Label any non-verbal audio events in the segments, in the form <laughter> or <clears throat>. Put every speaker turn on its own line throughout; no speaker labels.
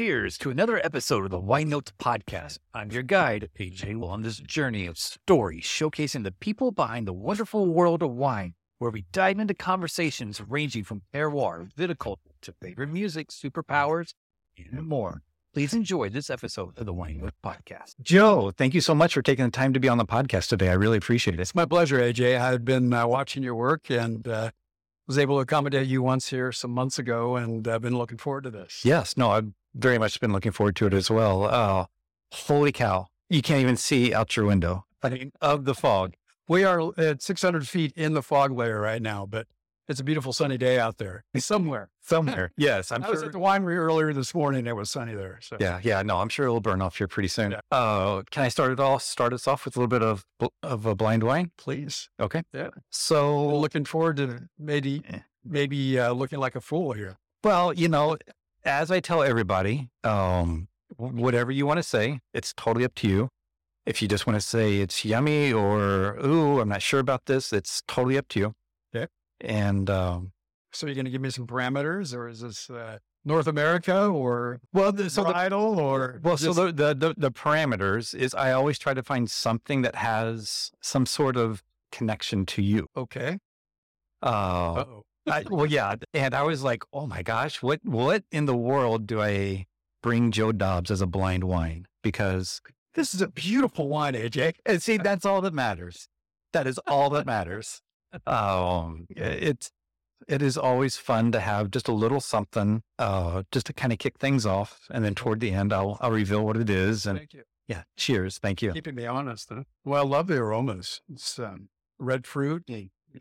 cheers to another episode of the Wine Notes podcast. I'm your guide, AJ, on this journey of stories showcasing the people behind the wonderful world of wine, where we dive into conversations ranging from terroir, viticulture to favorite music, superpowers, and more. Please enjoy this episode of the Wine Notes podcast.
Joe, thank you so much for taking the time to be on the podcast today. I really appreciate it.
It's my pleasure, AJ. I've been uh, watching your work and uh, was able to accommodate you once here some months ago, and I've been looking forward to this.
Yes, no, I've very much been looking forward to it as well. Uh, holy cow. You can't even see out your window I mean, of the fog.
We are at 600 feet in the fog layer right now, but it's a beautiful sunny day out there somewhere. <laughs>
Somewhere. <laughs> yes,
I'm sure I was at the winery earlier this morning. It was sunny there. So.
Yeah, yeah. No, I'm sure it'll burn off here pretty soon. Yeah. Uh, can I start it off? Start us off with a little bit of of a blind wine,
please.
Okay.
Yeah.
So
looking forward to maybe eh. maybe uh, looking like a fool here.
Well, you know, as I tell everybody, um, whatever you want to say, it's totally up to you. If you just want to say it's yummy or, ooh, I'm not sure about this, it's totally up to you.
Okay.
And um,
so you're going to give me some parameters or is this uh, North America or
well, the, so
bridal the, or
well, just... so the, the, the parameters is I always try to find something that has some sort of connection to you.
Okay.
Uh, I, well, yeah, and I was like, oh my gosh, what what in the world do I bring Joe Dobbes as a blind wine? Because
this is a beautiful wine, AJ.
And see, that's all that matters. That is all that matters. <laughs> Um, it's it is always fun to have just a little something, uh, just to kind of kick things off, and then toward the end, I'll I'll reveal what it is. And
thank you.
Yeah, cheers. Thank you.
Keeping me honest. Huh? Well, I love the aromas. It's um, red fruit,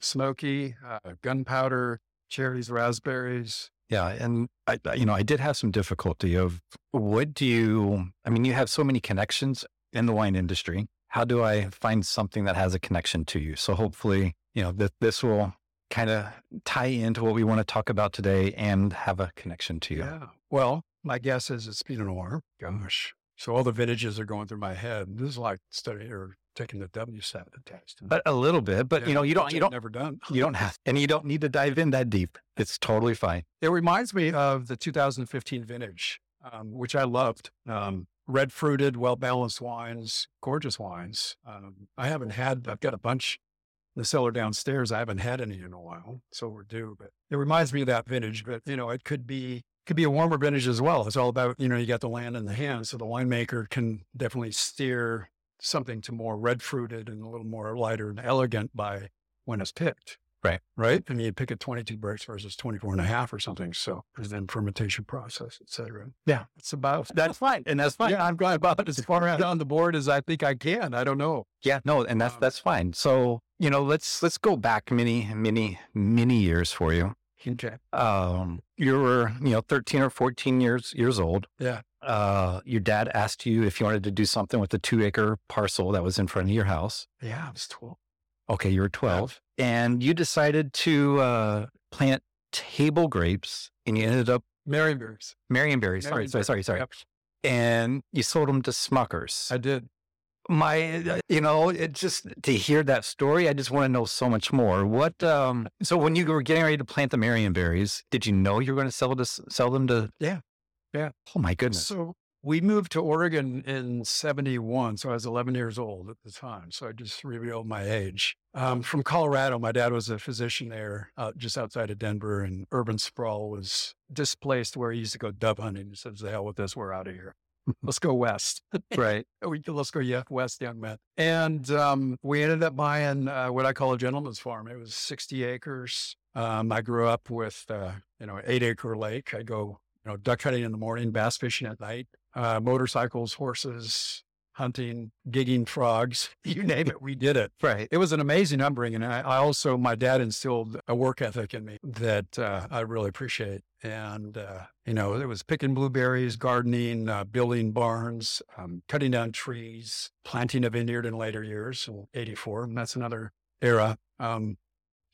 smoky, uh, gunpowder, cherries, raspberries.
Yeah, and I, you know, I did have some difficulty of what do you? I mean, you have so many connections in the wine industry. How do I find something that has a connection to you? So hopefully, you know, that this will kind of tie into what we want to talk about today and have a connection to you.
Yeah. Well, my guess is it's Pinot Noir. Gosh. So all the vintages are going through my head. This is like studying or taking the WSET test.
But a little bit, but yeah, you know, you don't, you don't,
never done.
you don't have, and you don't need to dive in that deep. It's totally fine.
It reminds me of the 2015 vintage, um, which I loved. Um, red fruited, well balanced wines, gorgeous wines. Um, I haven't had, I've got a bunch in the cellar downstairs. I haven't had any in a while, so we're due. But it reminds me of that vintage. But you know, it could be could be a warmer vintage as well. It's all about, you know, you got the land in the hand. So the winemaker can definitely steer something to more red fruited and a little more lighter and elegant by when it's picked.
Right.
Right. I mean, you pick at 22 Brix versus 24 and a half or something. So there's then fermentation process, et cetera.
Yeah.
It's about,
that's fine. And that's fine.
Yeah. I'm going about as far out on the board as I think I can. I don't know.
Yeah. No. And that's, um, that's fine. So, you know, let's, let's go back many, many, many years for you.
Okay.
Um, you were, you know, 13 or 14 years, years old.
Yeah.
Uh, your dad asked you if you wanted to do something with the two acre parcel that was in front of your house.
Yeah. I was 12.
Okay. You were 12 yeah. and you decided to, uh, plant table grapes and you ended up
Marionberries.
Marionberries. Sorry, sorry, sorry, sorry. Yep. And you sold them to Smuckers.
I did
my uh, you know it just to hear that story i just want to know so much more what um so when you were getting ready to plant the marionberries did you know you were going to sell to sell them to
yeah yeah
oh my goodness
so we moved to oregon in 71 so i was 11 years old at the time so i just revealed my age um, from colorado my dad was a physician there uh, just outside of denver and urban sprawl was displaced where he used to go dove hunting he says the hell with this we're out of here <laughs> let's go west. <laughs>
right.
we, let's go yeah, west, young man. And um, we ended up buying uh, what I call a gentleman's farm. It was 60 acres. Um, I grew up with, uh, you know, eight acre lake. I go, you know, duck hunting in the morning, bass fishing at night, uh, motorcycles, horses, hunting, gigging frogs, <laughs> you name it, we did it.
Right.
It was an amazing upbringing. And I, I also, my dad instilled a work ethic in me that uh, I really appreciate. And, uh, you know, it was picking blueberries, gardening, uh, building barns, um, cutting down trees, planting a vineyard in later years, so 84. And that's another era. Um,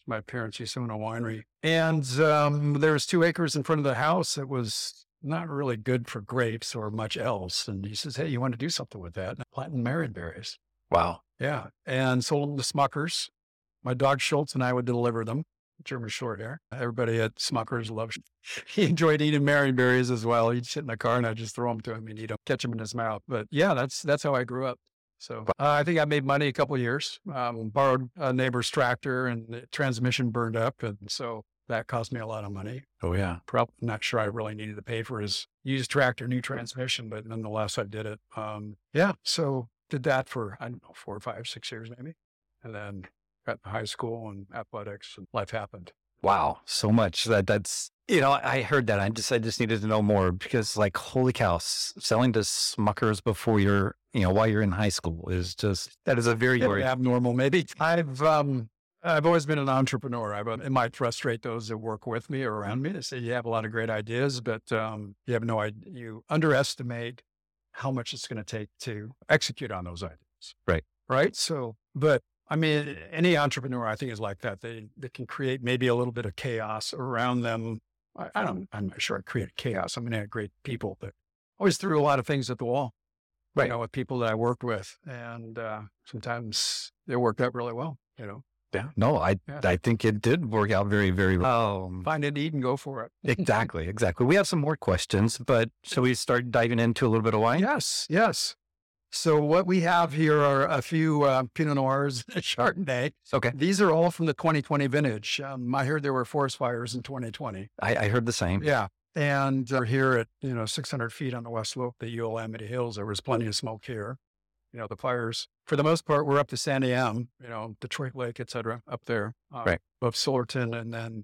my parents used to own a winery. And um, there was two acres in front of the house. that was not really good for grapes or much else. And he says, Hey, you want to do something with that? Planting marionberries.
Wow.
Yeah. And sold them to Smuckers. My dog Schultz and I would deliver them. German short hair. Everybody at Smuckers loves. <laughs> He enjoyed eating Marionberries as well. He'd sit in the car and I'd just throw them to him and he'd catch them in his mouth. But yeah, that's that's how I grew up. So uh, I think I made money a couple of years. Um, borrowed a neighbor's tractor and the transmission burned up, and so that cost me a lot of money.
Oh yeah.
Probably not sure I really needed to pay for his used tractor, new transmission, but nonetheless, I did it. Um, yeah. So did that for, I don't know, four or five, six years maybe. And then got to high school and athletics and life happened.
Wow. So much that that's, you know, I heard that. I just, I just needed to know more because like, holy cow, selling to Smuckers before you're, you know, while you're in high school is just, that is a very,
abnormal. Maybe <laughs> I've, um, I've always been an entrepreneur. I, it might frustrate those that work with me or around me. They say you have a lot of great ideas, but um, you have no idea. You underestimate how much it's going to take to execute on those ideas.
Right.
Right. So, but I mean, any entrepreneur I think is like that. They they can create maybe a little bit of chaos around them. I, I don't. I'm not sure I created chaos. I mean, I had great people, but always threw a lot of things at the wall. Right. You know, with people that I worked with, and uh, sometimes they worked out really well. You know.
Yeah. No, I yeah. I think it did work out very, very well.
Um, Find a need and go for it. <laughs>
exactly. Exactly. We have some more questions, but shall we start diving into a little bit of wine?
Yes. Yes. So what we have here are a few uh, Pinot Noirs and Chardonnay.
Okay.
These are all from the 2020 vintage. Um, I heard there were forest fires in 2020.
I, I heard the same.
Yeah. And we're here at, you know, 600 feet on the west slope, the Eola-Amity Hills. There was plenty of smoke here you know, the fires, for the most part, we're up to Sandy M, you know, Detroit Lake, et cetera, up there.
Uh, right.
Above Silverton and then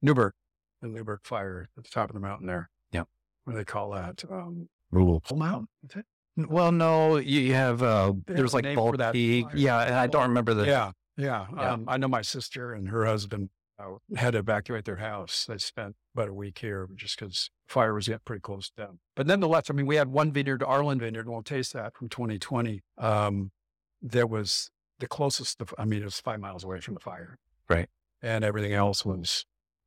Newberg, the Newberg fire at the top of the mountain there.
Yeah.
What do they call that? Um,
Rule.
Mountain?
Well, no, you have, uh, there's like Bald Peak. Yeah. And I don't remember the.
Yeah. Yeah. yeah. Um, I know my sister and her husband uh, had to evacuate their house. They spent about a week here just because fire was getting pretty close to them. But nonetheless, I mean, we had one vineyard, Arlen Vineyard, and we'll taste that from 2020. Um, there was the closest, I mean, it was five miles away from the fire.
Right.
And everything else was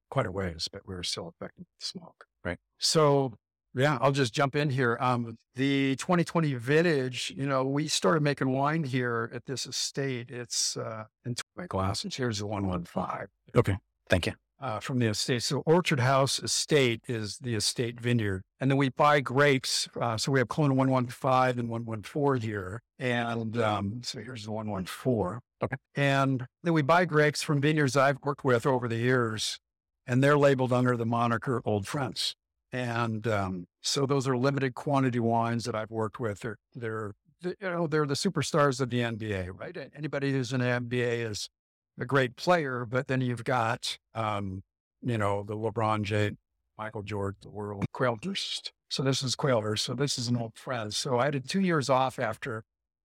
quite a ways, but we were still affected with smoke.
Right.
So, yeah, I'll just jump in here. Um, the 2020 vintage, you know, we started making wine here at this estate. It's uh, in my glasses. Here's the 115.
Okay. Thank you
uh, from the estate. So Orchard House Estate is the estate vineyard. And then we buy grapes. Uh, so we have clone 115 and 114 here. And um, so here's the 114.
Okay.
And then we buy grapes from vineyards I've worked with over the years. And they're labeled under the moniker Old Friends. And um, so those are limited quantity wines that I've worked with. They're, they're, you know, they're the superstars of the NBA, right? Anybody who's in the NBA is a great player, but then you've got, um, you know, the LeBron James, Michael Jordan, the world Quailhurst. So this is Quailhurst. So this is an old friend. So I had two years off after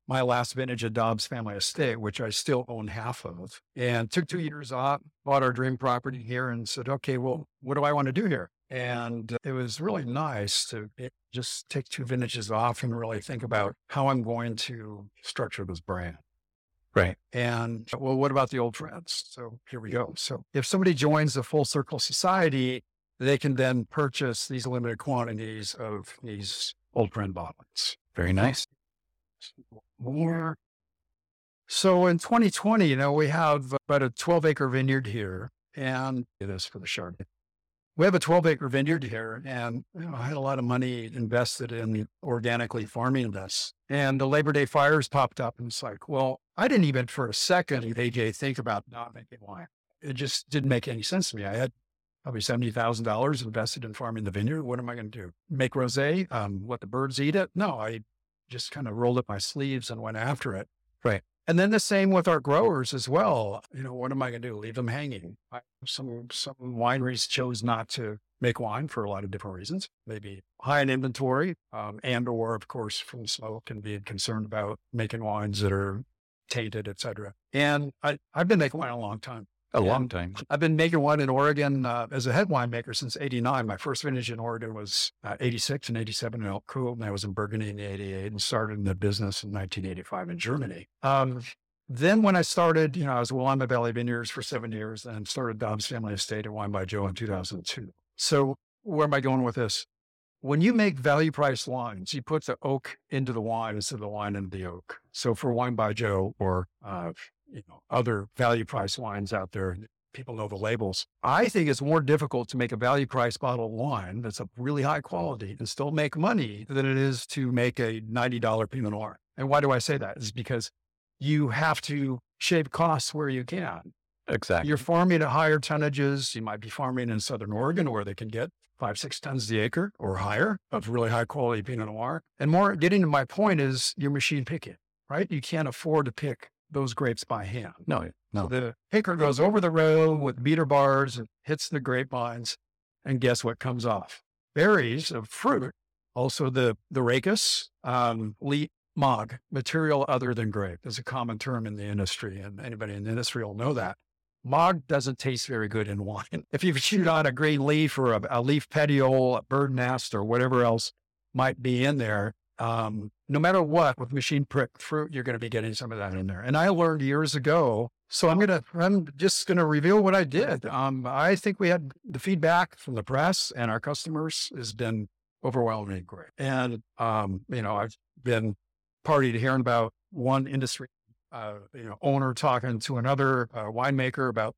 my last vintage of Dobbes Family Estate, which I still own half of, and took two years off, bought our dream property here, and said, okay, well, what do I want to do here? And it was really nice to just take two vintages off and really think about how I'm going to structure this brand.
Right.
And well, what about the old friends? So here we go. So if somebody joins the Full Circle Society, they can then purchase these limited quantities of these old friend bottles.
Very nice.
More. So in 2020, you know, we have about a 12 acre vineyard here and it is for the Chardonnay we have a 12 acre vineyard here and you know, I had a lot of money invested in organically farming this. And the Labor Day fires popped up and it's like, well, I didn't even for a second, AJ, think about not making wine. It just didn't make any sense to me. I had probably $70,000 invested in farming the vineyard. What am I going to do? Make rosé? Um, let the birds eat it? No, I just kind of rolled up my sleeves and went after it.
Right.
And then the same with our growers as well. You know, what am I going to do? Leave them hanging? Some some wineries chose not to make wine for a lot of different reasons. Maybe high in inventory, um, and or of course from smoke and being concerned about making wines that are tainted, et cetera. And I, I've been making wine a long time.
A long time.
I've been making wine in Oregon uh, as a head winemaker since 89. My first vintage in Oregon was uh, 86 and 87 in Elk Cove. And I was in Burgundy in 88 and started in the business in 1985 in Germany. Um, then when I started, you know, I was Willamette Valley Vineyards for seven years and started Dobbes Family Estate and Wine by Joe in 2002. So where am I going with this? When you make value price wines, you put the oak into the wine instead of the wine into the oak. So for Wine by Joe or uh, you know, other value price wines out there. people know the labels. I think it's more difficult to make a value price bottle of wine that's of really high quality and still make money than it is to make a $90 Pinot Noir. And why do I say that? Is because you have to shave costs where you can.
Exactly.
You're farming at higher tonnages. You might be farming in Southern Oregon where they can get five, six tons the acre or higher of really high quality Pinot Noir. And more getting to my point is you're machine picking, right? You can't afford to pick those grapes by hand.
No, no.
The picker goes over the row with beater bars and hits the grapevines. And guess what comes off? Berries of fruit. Also the, the rachis, um, mog, material other than grape is a common term in the industry. And anybody in the industry will know that. Mog doesn't taste very good in wine. <laughs> If you <laughs> shoot on a green leaf or a, a leaf petiole, a bird nest, or whatever else might be in there, um, no matter what, with machine pricked fruit, you're going to be getting some of that in there. And I learned years ago. So I'm gonna, I'm just gonna reveal what I did. Um, I think we had the feedback from the press and our customers has been overwhelmingly great. And um, you know, I've been party to hearing about one industry uh, you know, owner talking to another uh, winemaker about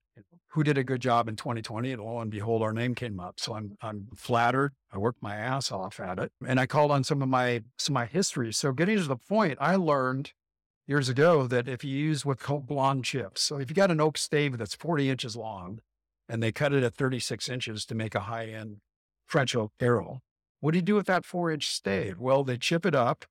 who did a good job in 2020, and lo and behold, our name came up. So I'm I'm flattered. I worked my ass off at it, and I called on some of my some of my history. So getting to the point, I learned years ago that if you use what's called blonde chips, so if you got an oak stave that's 40 inches long, and they cut it at 36 inches to make a high end French oak barrel, what do you do with that four inch stave? Well, they chip it up.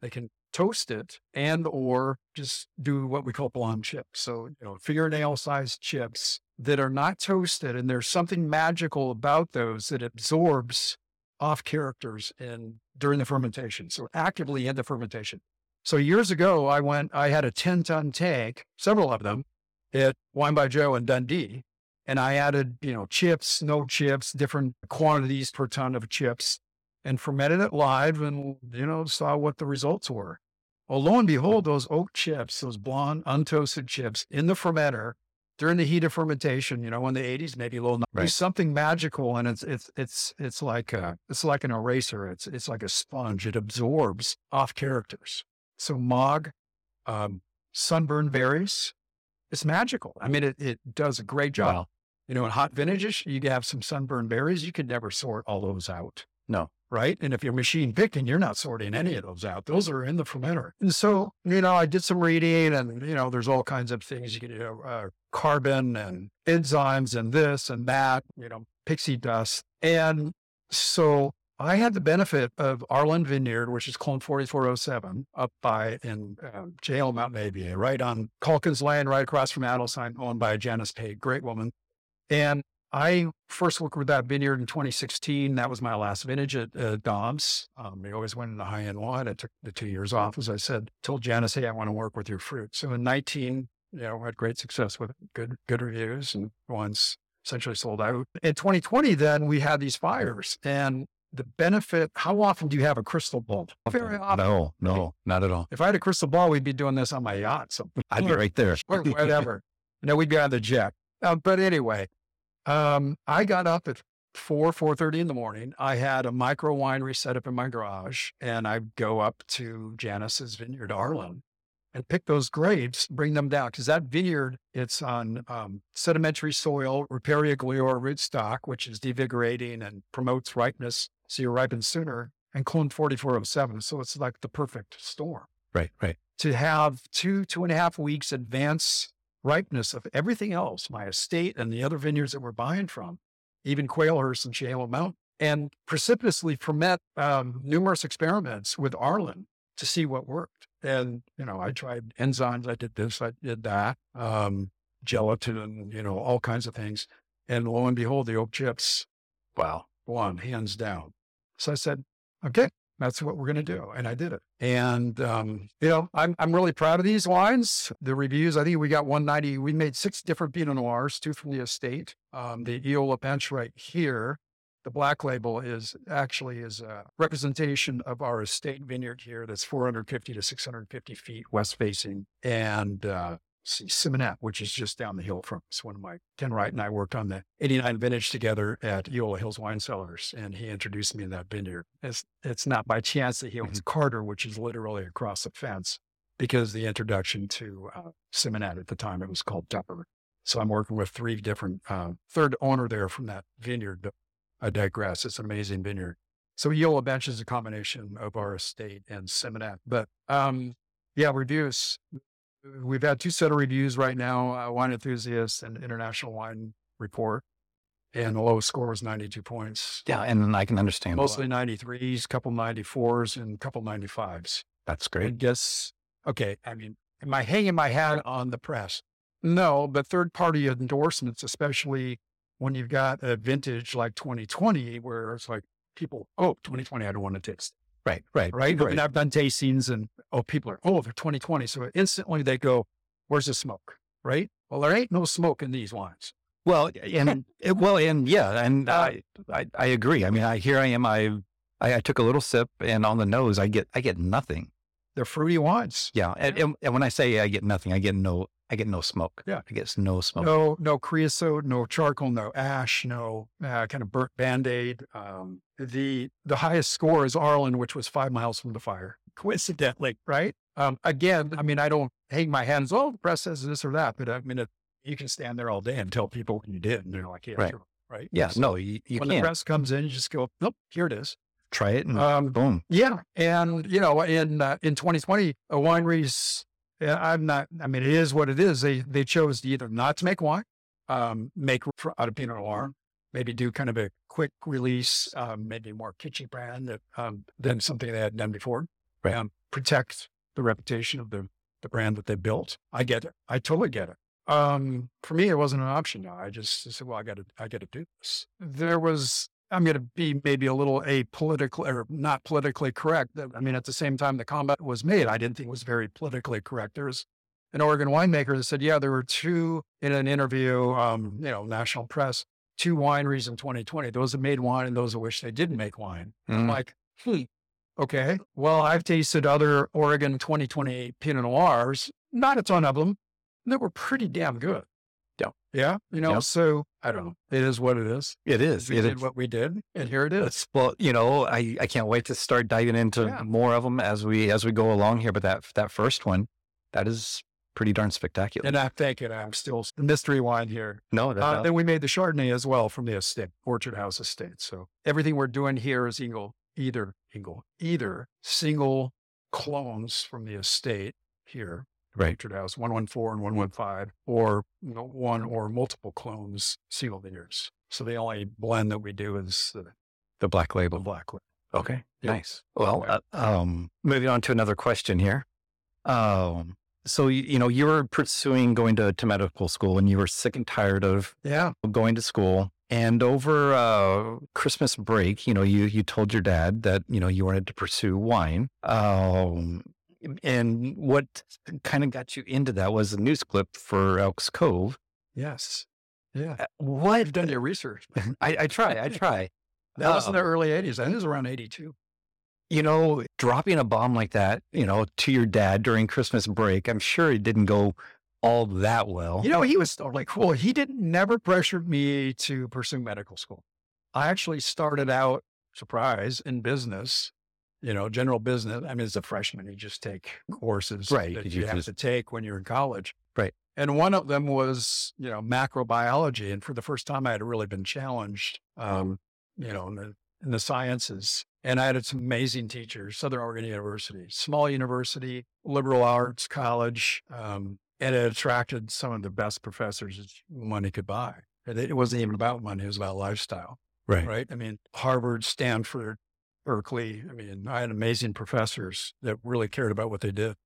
They can toast it and or just do what we call blonde chips. So, you know, fingernail sized chips that are not toasted. And there's something magical about those that absorbs off characters in during the fermentation. So actively in the fermentation. So years ago, I went, I had a 10 ton tank, several of them at Wine by Joe in Dundee. And I added, you know, chips, no chips, different quantities per ton of chips and fermented it live and, you know, saw what the results were. Well, lo and behold, those oak chips, those blonde, untoasted chips in the fermenter during the heat of fermentation, you know, in the 80s, maybe a little, right. something magical. And it's, it's, it's, it's like, a, it's like an eraser. It's, it's like a sponge. It absorbs off characters. So Mog, um, sunburned berries, it's magical. I mean, it, it does a great job. Wow. You know, in hot vintages, you have some sunburned berries. You could never sort all those out.
No
right? And if you're machine picking, you're not sorting any of those out. Those are in the fermenter. And so, you know, I did some reading and, you know, there's all kinds of things you can do, uh, carbon and enzymes and this and that, you know, pixie dust. And so I had the benefit of Arlen Vineyard, which is clone 4407 up by in um, Chehalem Mountain AVA, right on Calkins Lane, right across from Adelsheim, owned by Janice Pate, great woman. And I first worked with that vineyard in 2016. That was my last vintage at uh, Dobbes. Um, we always went into high end wine. I took the two years off, as I said. Told Janice, "Hey, I want to work with your fruit." So in 19, you know, had great success with it. good good reviews, and wines essentially sold out. In 2020, then we had these fires, and the benefit. How often do you have a crystal ball?
Very often. No, no, not at all.
If I had a crystal ball, we'd be doing this on my yacht. So
I'd be right there, <laughs>
or whatever. no, we'd be on the jet. Uh, but anyway, um, I got up at four, four thirty in the morning. I had a micro winery set up in my garage, and I'd go up to Janice's vineyard, Arlen, and pick those grapes, bring them down because that vineyard it's on um, sedimentary soil, Riparia Gloire rootstock, which is devigorating and promotes ripeness, so you ripen sooner. And clone 4407, so it's like the perfect storm.
Right, right.
To have two, two and a half weeks advance ripeness of everything else, my estate and the other vineyards that we're buying from, even Quailhurst and Chehalem Mountain, and precipitously ferment um, numerous experiments with Arlen to see what worked. And, you know, I tried enzymes, I did this, I did that, um, gelatin, you know, all kinds of things. And lo and behold, the oak chips, wow, one, hands down. So I said, okay, that's what we're going to do. And I did it. And, um, you know, I'm, I'm really proud of these wines. The reviews, I think we got 190. We made six different Pinot Noirs, two from the estate. Um, the Eola Bench right here, the black label is actually is a representation of our estate vineyard here that's 450 to 650 feet west facing. And, uh, see, Symonette, which is just down the hill from us. One of my, Ken Wright and I worked on the 89 vintage together at Eola Hills Wine Cellars, and he introduced me to that vineyard. It's, it's not by chance that he owns mm-hmm. Carter, which is literally across the fence, because the introduction to uh, Symonette at the time, it was called Tupper. So I'm working with three different, uh, third owner there from that vineyard. I digress. It's an amazing vineyard. So Eola Bench is a combination of our estate and Symonette. But um, yeah, reviews. We've had two set of reviews right now, uh, Wine Enthusiast and International Wine Report. And the lowest score was 92 points.
Yeah. And I can understand. why.
Mostly 93s, couple 94s, and couple 95s.
That's great.
I guess, okay, I mean, am I hanging my hat on the press? No, but third party endorsements, especially when you've got a vintage like 2020, where it's like people, oh, 2020, I don't want to taste,
Right. Right.
right?
Right.
And I've done tastings and, oh, people are, oh, they're 2020. So instantly they go, where's the smoke? Right? Well, there ain't no smoke in these wines.
Well, and it, well, and yeah, and
Uh,
I, I, I agree. I mean, I here I am. I, I, I took a little sip, and on the nose, I get, I get nothing.
They're fruity wines.
Yeah, and, and, and when I say I get nothing, I get no, I get no smoke.
Yeah.
I get no smoke.
No, no creosote, no charcoal, no ash, no uh, kind of burnt band aid. Um, the the highest score is Arlen, which was five miles from the fire. Coincidentally, right? Um, again, I mean, I don't hang my hands. Oh, the press says this or that, but I mean, it, you can stand there all day and tell people what you did, and they're like, yeah,
Right.
sure, right?
Yeah,
So
no, you, you
when the
can't
press comes in, you just go, nope, here it is.
try it and
Um,
boom.
yeah, and you know, in uh, in 2020, uh, wineries. Yeah, I'm not. I mean, it is what it is. They they chose to either not to make wine, um, make out of Pinot Noir, maybe do kind of a quick release, um, maybe more kitschy brand that, um, than something they had done before.
Right.
Um, protect the reputation of the the brand that they built. I get it. I totally get it. Um, for me, it wasn't an option. No, I just said, well, I got to, I got to do this. There was I'm going to be maybe a little apolitical or not politically correct. I mean, at the same time the comment was made, I didn't think it was very politically correct. There's an Oregon winemaker that said, yeah, there were two in an interview, um, you know, national press, two wineries in 2020, those that made wine and those that wish they didn't make wine. I'm
Mm.
like, hmm, okay. Well, I've tasted other Oregon 2020 Pinot Noirs, not a ton of them, that were pretty damn good.
Yeah.
Yeah. You know,
Yep.
so I don't know. It is what it is.
It is.
We
It
did
is.
what we did, and here it is.
Well, you know, I, I can't wait to start diving into
Yeah.
more of them as we as we go along here. But that that first one, that is pretty darn spectacular.
And I'm thinking I'm still the mystery wine here.
no,
Uh, then we made the Chardonnay as well from the estate, Orchard House Estate. So everything we're doing here is Eagle, either Eagle, either single clones from the estate here,
right.
House 114 and 115, or you know, one or multiple clones single vineyards. So the only blend that we do is the,
The black
the
label.
black one.
Okay.
Yeah.
Nice. Well, uh, um, moving on to another question here. Um, so you, you know, you were pursuing going to, to medical school, and you were sick and tired of
Yeah.
going to school. And over uh, Christmas break, you know, you you told your dad that you know you wanted to pursue wine. Um, and what kind of got you into that was a news clip for Elks Cove.
Yes. Yeah.
Uh, What
You've done your research. <laughs>
I, I try, I try.
That was in the
Um,
early 80s. I think it was around 82.
you know, dropping a bomb like that, you know, to your dad during Christmas break, I'm sure it didn't go all that well.
You know, he was like, cool. He didn't never pressured me to pursue medical school. I actually started out, surprise, in business, you know, general business. I mean, as a freshman, you just take courses
Right,
that
you
you, have
just-
to take when you're in college.
Right.
And one of them was, you know, macrobiology. And for the first time, I had really been challenged, um, you know, in the, in the sciences. And I had some amazing teachers, Southern Oregon University, small university, liberal arts college. Um, and it attracted some of the best professors money could buy. And It wasn't even about money; it was about lifestyle,
right.
right? I mean, Harvard, Stanford, Berkeley. I mean, I had amazing professors that really cared about what they did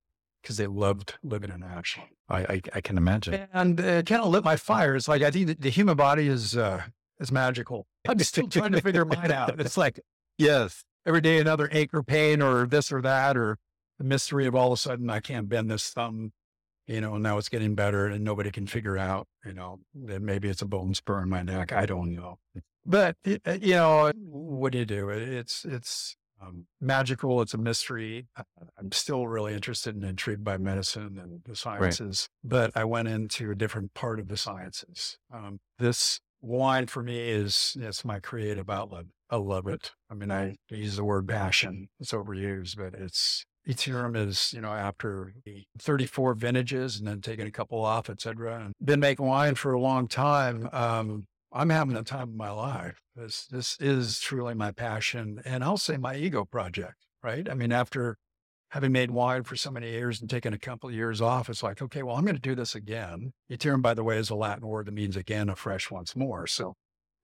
because they loved living in Ashland.
I, I, I can imagine.
And it kind of lit my fire. It's like I think that the human body is uh, is magical. I'm <laughs> still trying to figure mine out. It's like
Yes.
every day another ache or pain or this or that or the mystery of all of a sudden I can't bend this thumb, you know, now it's getting better and nobody can figure out, you know, that maybe it's a bone spur in my neck. I don't know. But, it- you know, what do you do? It's, it's um, magical. It's a mystery. I'm still really interested and intrigued by medicine and the sciences, but I went into a different part of the sciences. Um, this wine for me is, it's my creative outlet. I love it. I mean, I use the word passion. It's overused, but it's, Iterum is, you know, after 34 vintages and then taking a couple off, et cetera. And been making wine for a long time. Um, I'm having the time of my life. This, this is truly my passion. And I'll say my ego project, right? I mean, after having made wine for so many years and taken a couple of years off, it's like, okay, well, I'm going to do this again. Iterum, by the way, is a Latin word that means again, afresh once more. So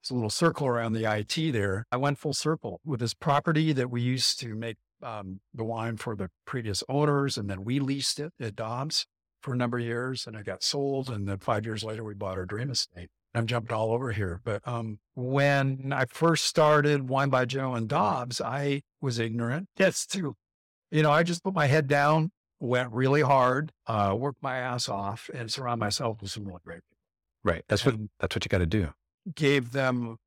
it's a little circle around the IT there. I went full circle with this property that we used to make um, the wine for the previous owners, and then we leased it at Dobbes for a number of years, and it got sold. And then five years later, we bought our dream estate. I'm jumping all over here, but um, when I first started Wine by Joe and Dobbes, I was ignorant. <laughs> Yes, too. You know, I just put my head down, went really hard, uh, worked my ass off, and surround myself with some really great people.
Right. That's what that's what you got to do.
Gave them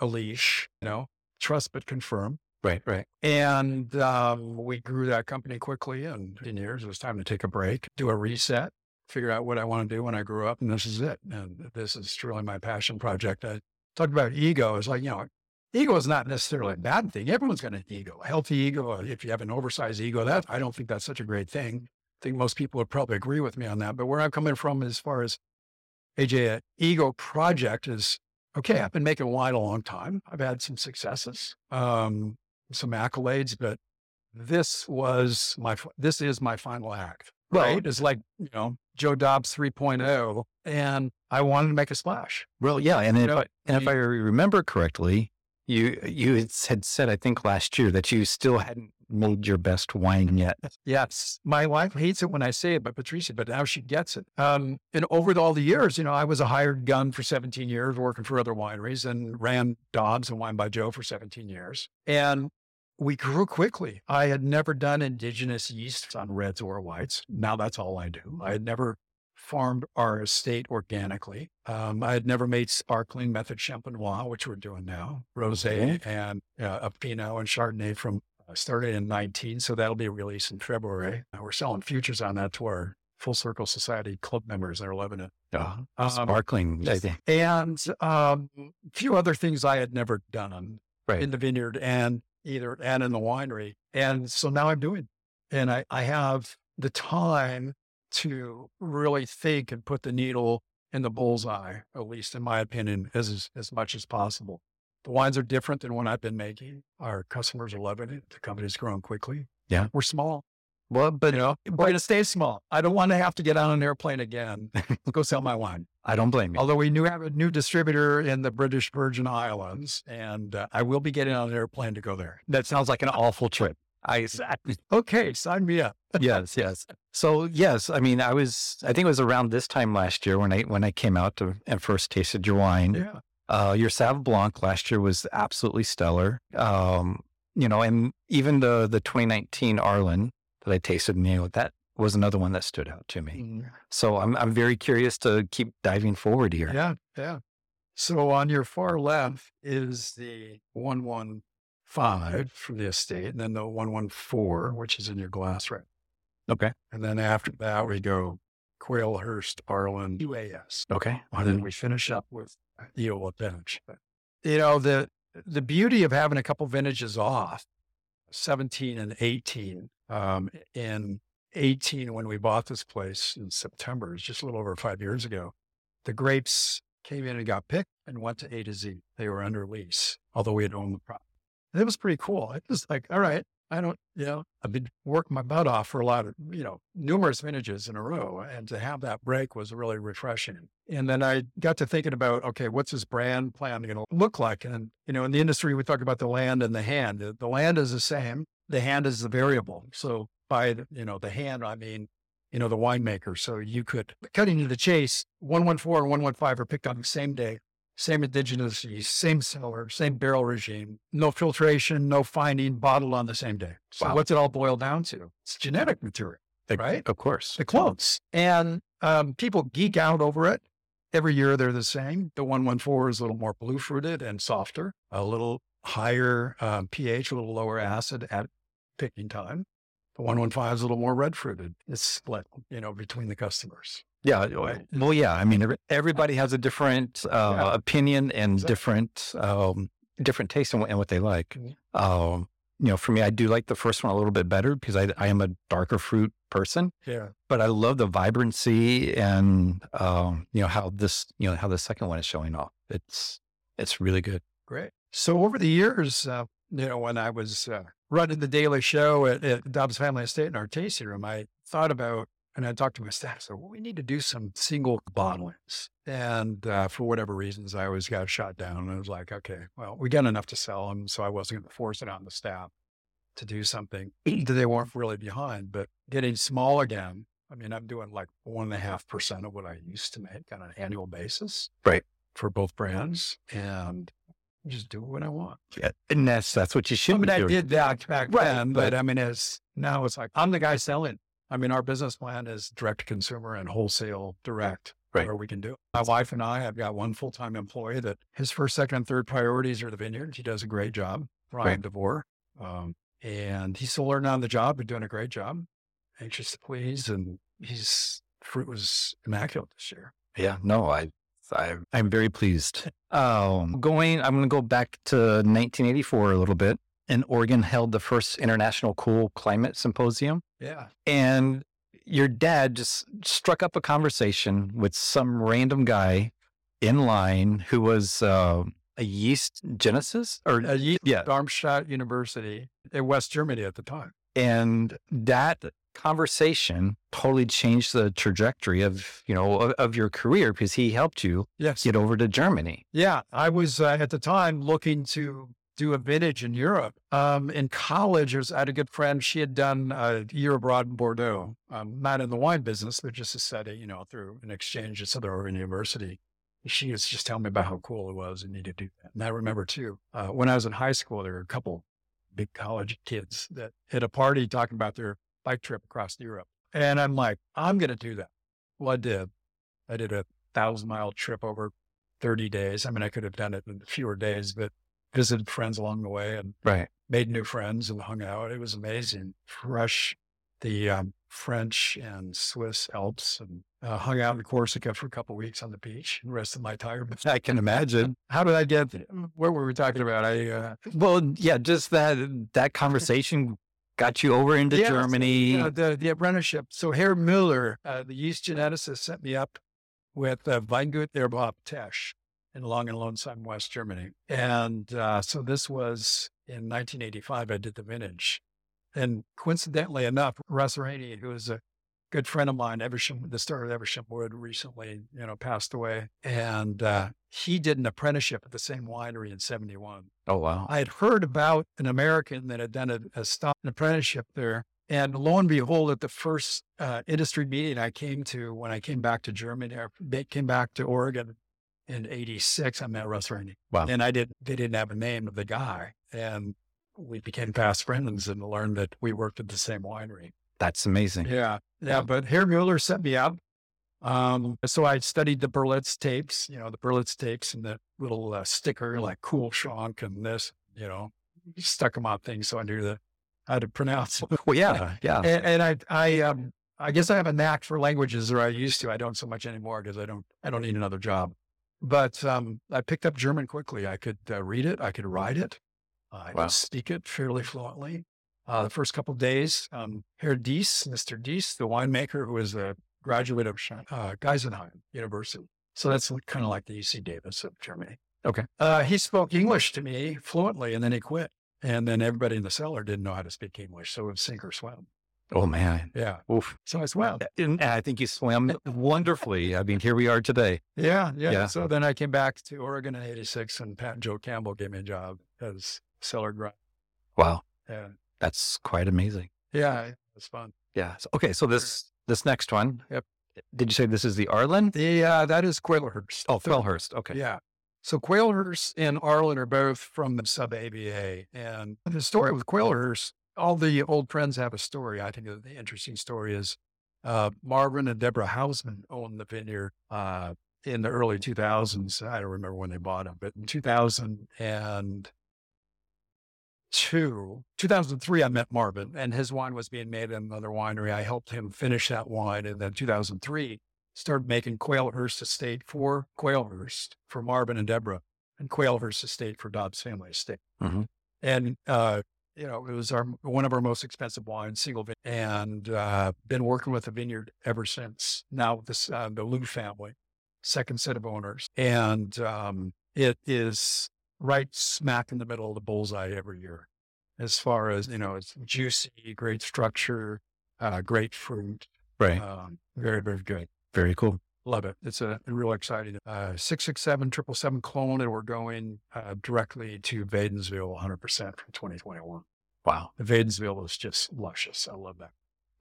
a leash, you know, trust but confirm.
Right. Right.
And um, we grew that company quickly. And in years, it was time to take a break, do a reset, figure out what I want to do when I grew up. And this is it. And this is truly my passion project. I talked about ego. It's like, you know, ego is not necessarily a bad thing. Everyone's got an ego, a healthy ego. If you have an oversized ego, that I don't think that's such a great thing. I think most people would probably agree with me on that. But where I'm coming from as far as AJ, ego project is okay. I've been making wine a long time. I've had some successes. Um, some accolades, but this was my, this is my final act. Right. It's like, you know, Joe Dobbes 3.0. And I wanted to make a splash.
Well, yeah. And, if, know, I, and if I remember correctly, you, you had said, I think last year that you still hadn't made your best wine yet.
Yes. My wife hates it when I say it, but Patricia, but now she gets it. Um, and over all the years, you know, I was a hired gun for 17 years working for other wineries and ran Dobbes and Wine by Joe for 17 years. And we grew quickly. I had never done indigenous yeasts on reds or whites. Now that's all I do. I had never farmed our estate organically. Um, I had never made sparkling method champenois, which we're doing now, rosé and uh, a Pinot and Chardonnay from uh, started in 19. So that'll be released in February. Uh, we're selling futures on that to our Full Circle Society club members. Loving it.
Uh, um, sparkling.
And um, a few other things I had never done
right.
in the vineyard. And either and in the winery. And so now I'm doing, and I, I have the time to really think and put the needle in the bullseye, at least in my opinion, as, as, as much as possible. The wines are different than what I've been making. Our customers are loving it. The company's growing quickly.
Yeah.
We're small. Well, but you know, we're going to stay small. I don't want to have to get on an airplane again. <laughs> go sell my wine.
I don't blame you.
Although we do have a new distributor in the British Virgin Islands, and uh, I will be getting on an airplane to go there.
That sounds like an awful trip.
I okay, sign me up. <laughs>
yes, yes. So yes, I mean, I was. I think it was around this time last year when I when I came out to and first tasted your wine.
Yeah.
Uh, your Sauv Blanc last year was absolutely stellar. Um, you know, and even the the 2019 Arlen that I tasted, you know, that was another one that stood out to me. Mm. So I'm I'm very curious to keep diving forward here.
Yeah, yeah. So on your far left is the one one five from the estate, and then the one one four, which is in your glass right.
Okay.
And then after that we go Quailhurst Arlen UAS.
Okay.
And then we finish up with the Eola vintage. You know, the the beauty of having a couple vintages off, 17 and 18, um, in 18, when we bought this place in September, it's just a little over five years ago, the grapes came in and got picked and went to A to Z. They were under lease, although we had owned the property. it was pretty cool. It was like, all right, I don't, you know, I've been working my butt off for a lot of, you know, numerous vintages in a row. And to have that break was really refreshing. And then I got to thinking about, okay, what's this brand plan going to look like? And, you know, in the industry, we talk about the land and the hand. The land is the same. The hand is the variable. So by the, you know, the hand, I mean, you know, the winemaker. So you could, cutting to the chase, 114 and 115 are picked on the same day, same indigenous yeast, same cellar, same barrel regime, no filtration, no finding, bottled on the same day. So wow. what's it all boil down to? It's genetic material, right?
Of course.
The clones. And um, people geek out over it. Every year they're the same. The 114 is a little more blue fruited and softer, a little higher um, pH, a little lower acid at picking time. The 115 is a little more red fruited. It's split, you know, between the customers.
Yeah. Well, yeah. I mean, everybody has a different uh, yeah. opinion and exactly. different, um, different taste in, what they like. Mm-hmm. Um, you know, for me, I do like the first one a little bit better because I, I am a darker fruit person,
Yeah.
but I love the vibrancy and, um, you know, how this, you know, how the second one is showing off. It's, it's really good.
Great. So over the years, uh, you know, when I was uh, running the daily show at, at Dobbes Family Estate in our tasting room, I thought about, and I talked to my staff, so well, we need to do some single bottlings. And uh, for whatever reasons, I always got shot down. And I was like, okay, well, we got enough to sell them. So I wasn't going to force it on the staff to do something <clears throat> that they weren't really behind. But getting small again, I mean, I'm doing like one and a half percent of what I used to make on an annual basis.
Right.
For both brands. And just do what I want.
Yeah. And that's, that's what you should
I mean, I did that back
Right,
then, but
but-
I mean, it's now it's like I'm the guy selling. I mean, our business plan is direct to consumer and wholesale direct,
Right.
where we can do. it. My wife and I have got one full time employee that his first, second, and third priorities are the vineyard. He does a great job, Ryan
Right.
DeVore, um, and he's still learning on the job, but doing a great job. Anxious to please, and his fruit was immaculate this year.
Yeah, no, I, I, I'm very pleased. Um, going, I'm going to go back to 1984 a little bit. And Oregon held the first International Cool Climate Symposium.
Yeah,
And your dad just struck up a conversation with some random guy in line who was uh, a yeast genesis or
uh, Ye-
yeah.
Darmstadt University in West Germany at the time.
And that conversation totally changed the trajectory of, you know, of, of your career because he helped you
Yes,
get over to Germany.
Yeah, I was uh, at the time looking to do a vintage in Europe. Um, in college, I, was, I had a good friend. She had done a year abroad in Bordeaux, um, not in the wine business, but just to study, you know, through an exchange at Southern Oregon University. She was just telling me about how cool it was and needed to do that. And I remember too, uh, when I was in high school, there were a couple big college kids that hit a party talking about their bike trip across Europe. And I'm like, I'm going to do that. Well, I did. I did a thousand mile trip over 30 days. I mean, I could have done it in fewer days, but visited friends along the way and
Right.
made new friends and hung out. It was amazing. Fresh, the um, French and Swiss Alps and uh, hung out in Corsica for a couple of weeks on the beach and rested my tired. <laughs>
I can imagine.
How did I get, what were we talking about? I, uh,
Well, yeah, just that that <laughs> conversation got you over into
Yeah, so,
Germany.
you know, the, the apprenticeship. So Herr Müller, uh, the yeast geneticist, sent me up with uh, Weingut Erbhof Tesch in Langenlonsheim, West Germany. And uh, so this was in 1985, I did the vintage. And coincidentally enough, Russ Raney, who is a good friend of mine, Evesham, the star of Evesham Wood, recently, you know, passed away. And uh, he did an apprenticeship at the same winery in 71.
oh wow.
I had heard about an American that had done a, a stop an apprenticeship there. And lo and behold, at the first uh, industry meeting I came to when I came back to Germany, they came back to Oregon in '86, I met Russ Raney.
Wow.
And I did. They didn't have a name of the guy, and we became fast friends and learned that we worked at the same winery.
That's amazing.
Yeah, yeah. But Herr Mueller set me up. Um, so I studied the Berlitz tapes, you know, the Berlitz tapes and the little uh, sticker like Kühlschrank and this, you know, stuck them on things so I knew the, how to pronounce it.
Well, <laughs> yeah, yeah.
And, and I, I, um, I guess I have a knack for languages, or I used to. I don't so much anymore because I don't, I don't need another job. But um, I picked up German quickly. I could uh, read it, I could write it, I
Wow.
could speak it fairly fluently. Uh, the first couple of days, um, Herr Dies, Mr. Dies, the winemaker who was a graduate of uh, Geisenheim University. So that's kind of like the UC Davis of Germany.
Okay.
Uh, he spoke English to me fluently and then he quit. And then everybody in the cellar didn't know how to speak English. So it was sink or swim.
Oh man.
Yeah.
Oof.
So I swam.
And I think you swam <laughs> wonderfully. I mean, here we are today.
Yeah, yeah.
Yeah.
So then I came back to Oregon in 86 and Pat and Joe Campbell gave me a job as cellar grunt.
Wow.
And
That's quite amazing.
yeah, it was fun.
Yeah. So, okay. So this this next one.
Yep.
Did you say this is the Arlen?
Yeah, uh, that is Quailhurst.
Oh, Quailhurst. Okay.
Yeah. So Quailhurst and Arlen are both from the sub AVA. And the story with Quailhurst, all the old friends have a story. I think the interesting story is uh, Marvin and Deborah Hausman owned the vineyard uh, in the early 2000s. I don't remember when they bought it, but in 2002, 2003, I met Marvin and his wine was being made in another winery. I helped him finish that wine. And then 2003, started making Quailhurst Estate for Quailhurst for Marvin and Deborah and Quailhurst Estate for Dobbes Family Estate.
Mhm.
And uh, you know, it was our one of our most expensive wines, single vineyard, and uh, been working with the vineyard ever since. Now this uh, the Lou family, second set of owners, and um, it is right smack in the middle of the bullseye every year, as far as you know, it's juicy, great structure, uh, great fruit,
Right.
um, very very good.
Very cool.
Love it. It's a real exciting uh, 667 777 clone, and we're going uh, directly to Wadenswil 100% from 2021.
Wow.
The Wadenswil is just luscious. I love that.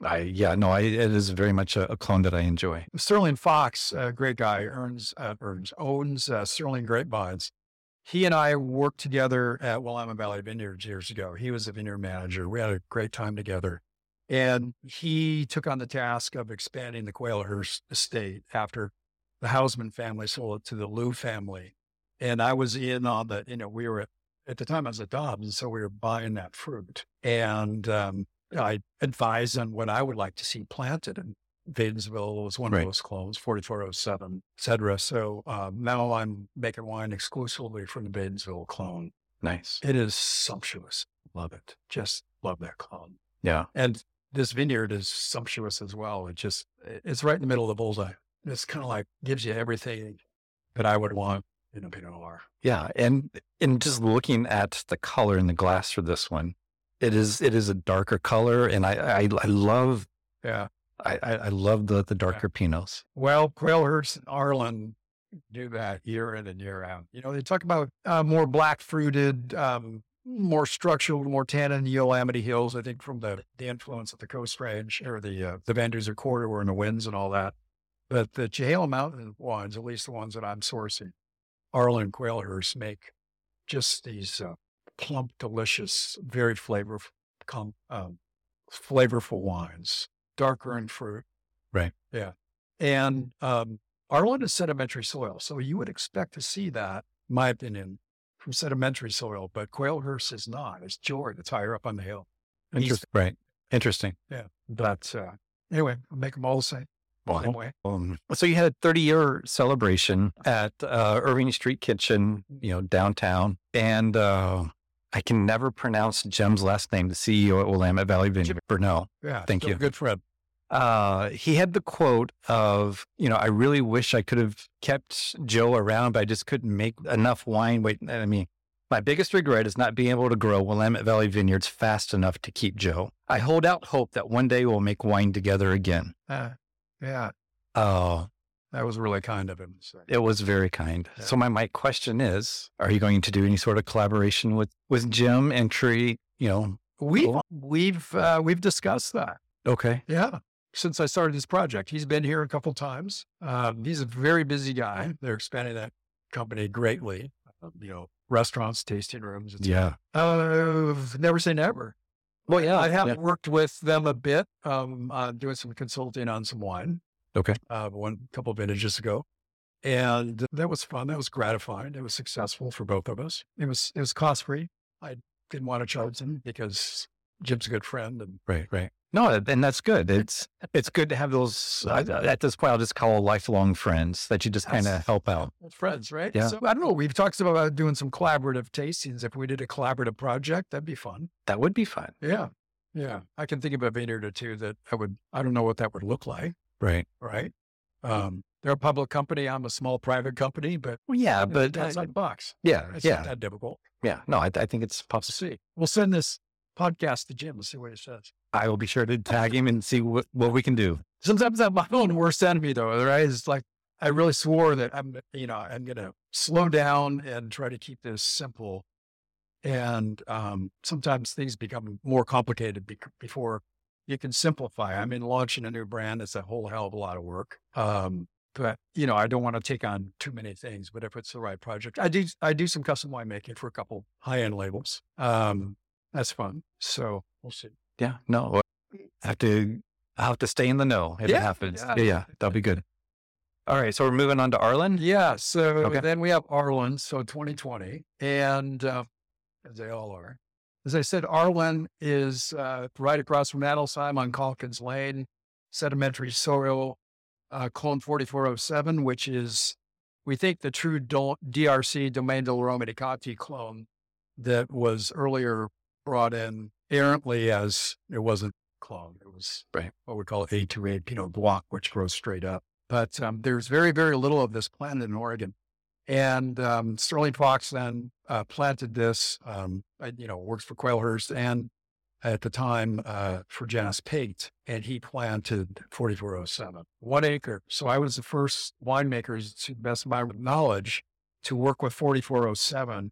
I yeah no I it is very much a, a clone that I enjoy.
Sterling Fox, a great guy, earns, uh, earns owns uh, Sterling Grapevines. He and I worked together at Willamette Valley Vineyards years ago. He was a vineyard manager. We had a great time together. And he took on the task of expanding the Quailhurst estate after the Hausman family sold it to the Lou family. And I was in on the, you know, we were at, at the time I was at Dobbes, and so we were buying that fruit. And um, I advised on what I would like to see planted. And Wadenswil was one
Right.
of those clones, 4407, et cetera. So um, now I'm making wine exclusively from the Wadenswil clone.
Nice.
It is sumptuous. Love it. Just love that clone.
Yeah.
And this vineyard is sumptuous as well. It just, it's right in the middle of the bullseye. It's kind of like gives you everything that I would want in a Pinot Noir.
Yeah. And and just looking at the color in the glass for this one, it is it is a darker color, and I I, I love
Yeah.
I, I I love the the darker pinots.
Well, Quailhurst and Arlen do that year in and year out. You know, they talk about uh, more black fruited, um, more structural, more tannin Eola-Amity Hills. I think from the the influence of the Coast Range or the uh, the Van Duzer corridor and the winds and all that. But the Chehalem Mountain wines, at least the ones that I'm sourcing, Arlen Quailhurst make just these uh, plump, delicious, very flavorful, um, flavorful wines, darker in fruit.
Right.
Yeah. And um, Arlen is sedimentary soil. So you would expect to see that, my opinion, from sedimentary soil, but Quailhurst is not. It's Jory. It's higher up on the hill. And he's-
Interest, right. Interesting. Yeah.
But uh, anyway, I'll make them all the same, same
Wow.
way.
Um, so you had a 30 year celebration at uh, Irving Street Kitchen, you know, downtown, and uh, I can never pronounce Jim's last name, the CEO at Willamette Valley Vineyard. Bernau.
Yeah.
Thank you.
Good friend.
Uh, he had the quote of, you know, I really wish I could have kept Joe around, but I just couldn't make enough wine. Wait, I mean, my biggest regret is not being able to grow Willamette Valley vineyards fast enough to keep Joe. I hold out hope that one day we'll make wine together again.
Uh, yeah.
Oh,
That was really kind of him.
it was very kind.
Yeah.
So my, my question is, are you going to do any sort of collaboration with, with Jim and Tree? you know,
We've,
Cool.
we've, uh, we've discussed that.
okay.
Yeah. Since I started this project, he's been here a couple times. Um, he's a very busy guy. They're expanding that company greatly. Uh, you know, restaurants, tasting rooms.
Yeah.
Uh, never say never.
Well, yeah.
I have
yeah.
worked with them a bit, um, uh, doing some consulting on some wine.
Okay.
Uh, one couple of vintages ago. And that was fun. That was gratifying. It was successful for both of us. It was, it was cost free. I didn't want to charge him because Jim's a good friend and
Right, right. No, and that's good. It's it's good to have those. I, at this point, I'll just call lifelong friends that you just kind of help out.
friends, right?
Yeah.
So I don't know. We've talked about doing some collaborative tastings. If we did a collaborative project, that'd be fun.
That would be fun.
Yeah. Yeah. I can think of a vineyard or two that I would, I don't know what that would look like.
Right.
Right. Um, they're a public company. I'm a small private company, but
Well, yeah, but
it's like box.
yeah,
It's
yeah,
not that difficult.
yeah. No, I, I think it's
We'll
possible.
see. We'll send this podcast to Jim and see what he says.
I will be sure to tag him and see what, what we can do.
Sometimes I'm my own worst enemy though, right? It's like I really swore that I'm, you know, I'm going to slow down and try to keep this simple. And um, sometimes things become more complicated bec- before you can simplify. I mean, launching a new brand is a whole hell of a lot of work. Um, but you know, I don't want to take on too many things. But if it's the right project, I do. I do some custom winemaking for a couple high end labels. Um, that's fun. So we'll see.
Yeah. No, I have to. I have to stay in the know if
Yeah,
it happens.
yeah.
Yeah, yeah, that'll be good. All right, so we're moving on to Arlen.
Yeah. So
Okay.
then we have Arlen. So 2020, and uh, as they all are. As I said, Arlen is uh, right across from Adelsheim on Calkins Lane, sedimentary soil, uh, clone 4407, which is, we think, the true do- DRC Domaine di Conti clone that was earlier brought in errantly as it wasn't clone. It was
Right.
what we call A28 Pinot Noir, which grows straight up. But um, there's very, very little of this plant in Oregon. And um, Sterling Fox then uh, planted this, um, I- you know, works for Quailhurst and at the time uh, for Janice Pate, and he planted 4407, one acre. So I was the first winemakers, to the best of my knowledge, to work with 4407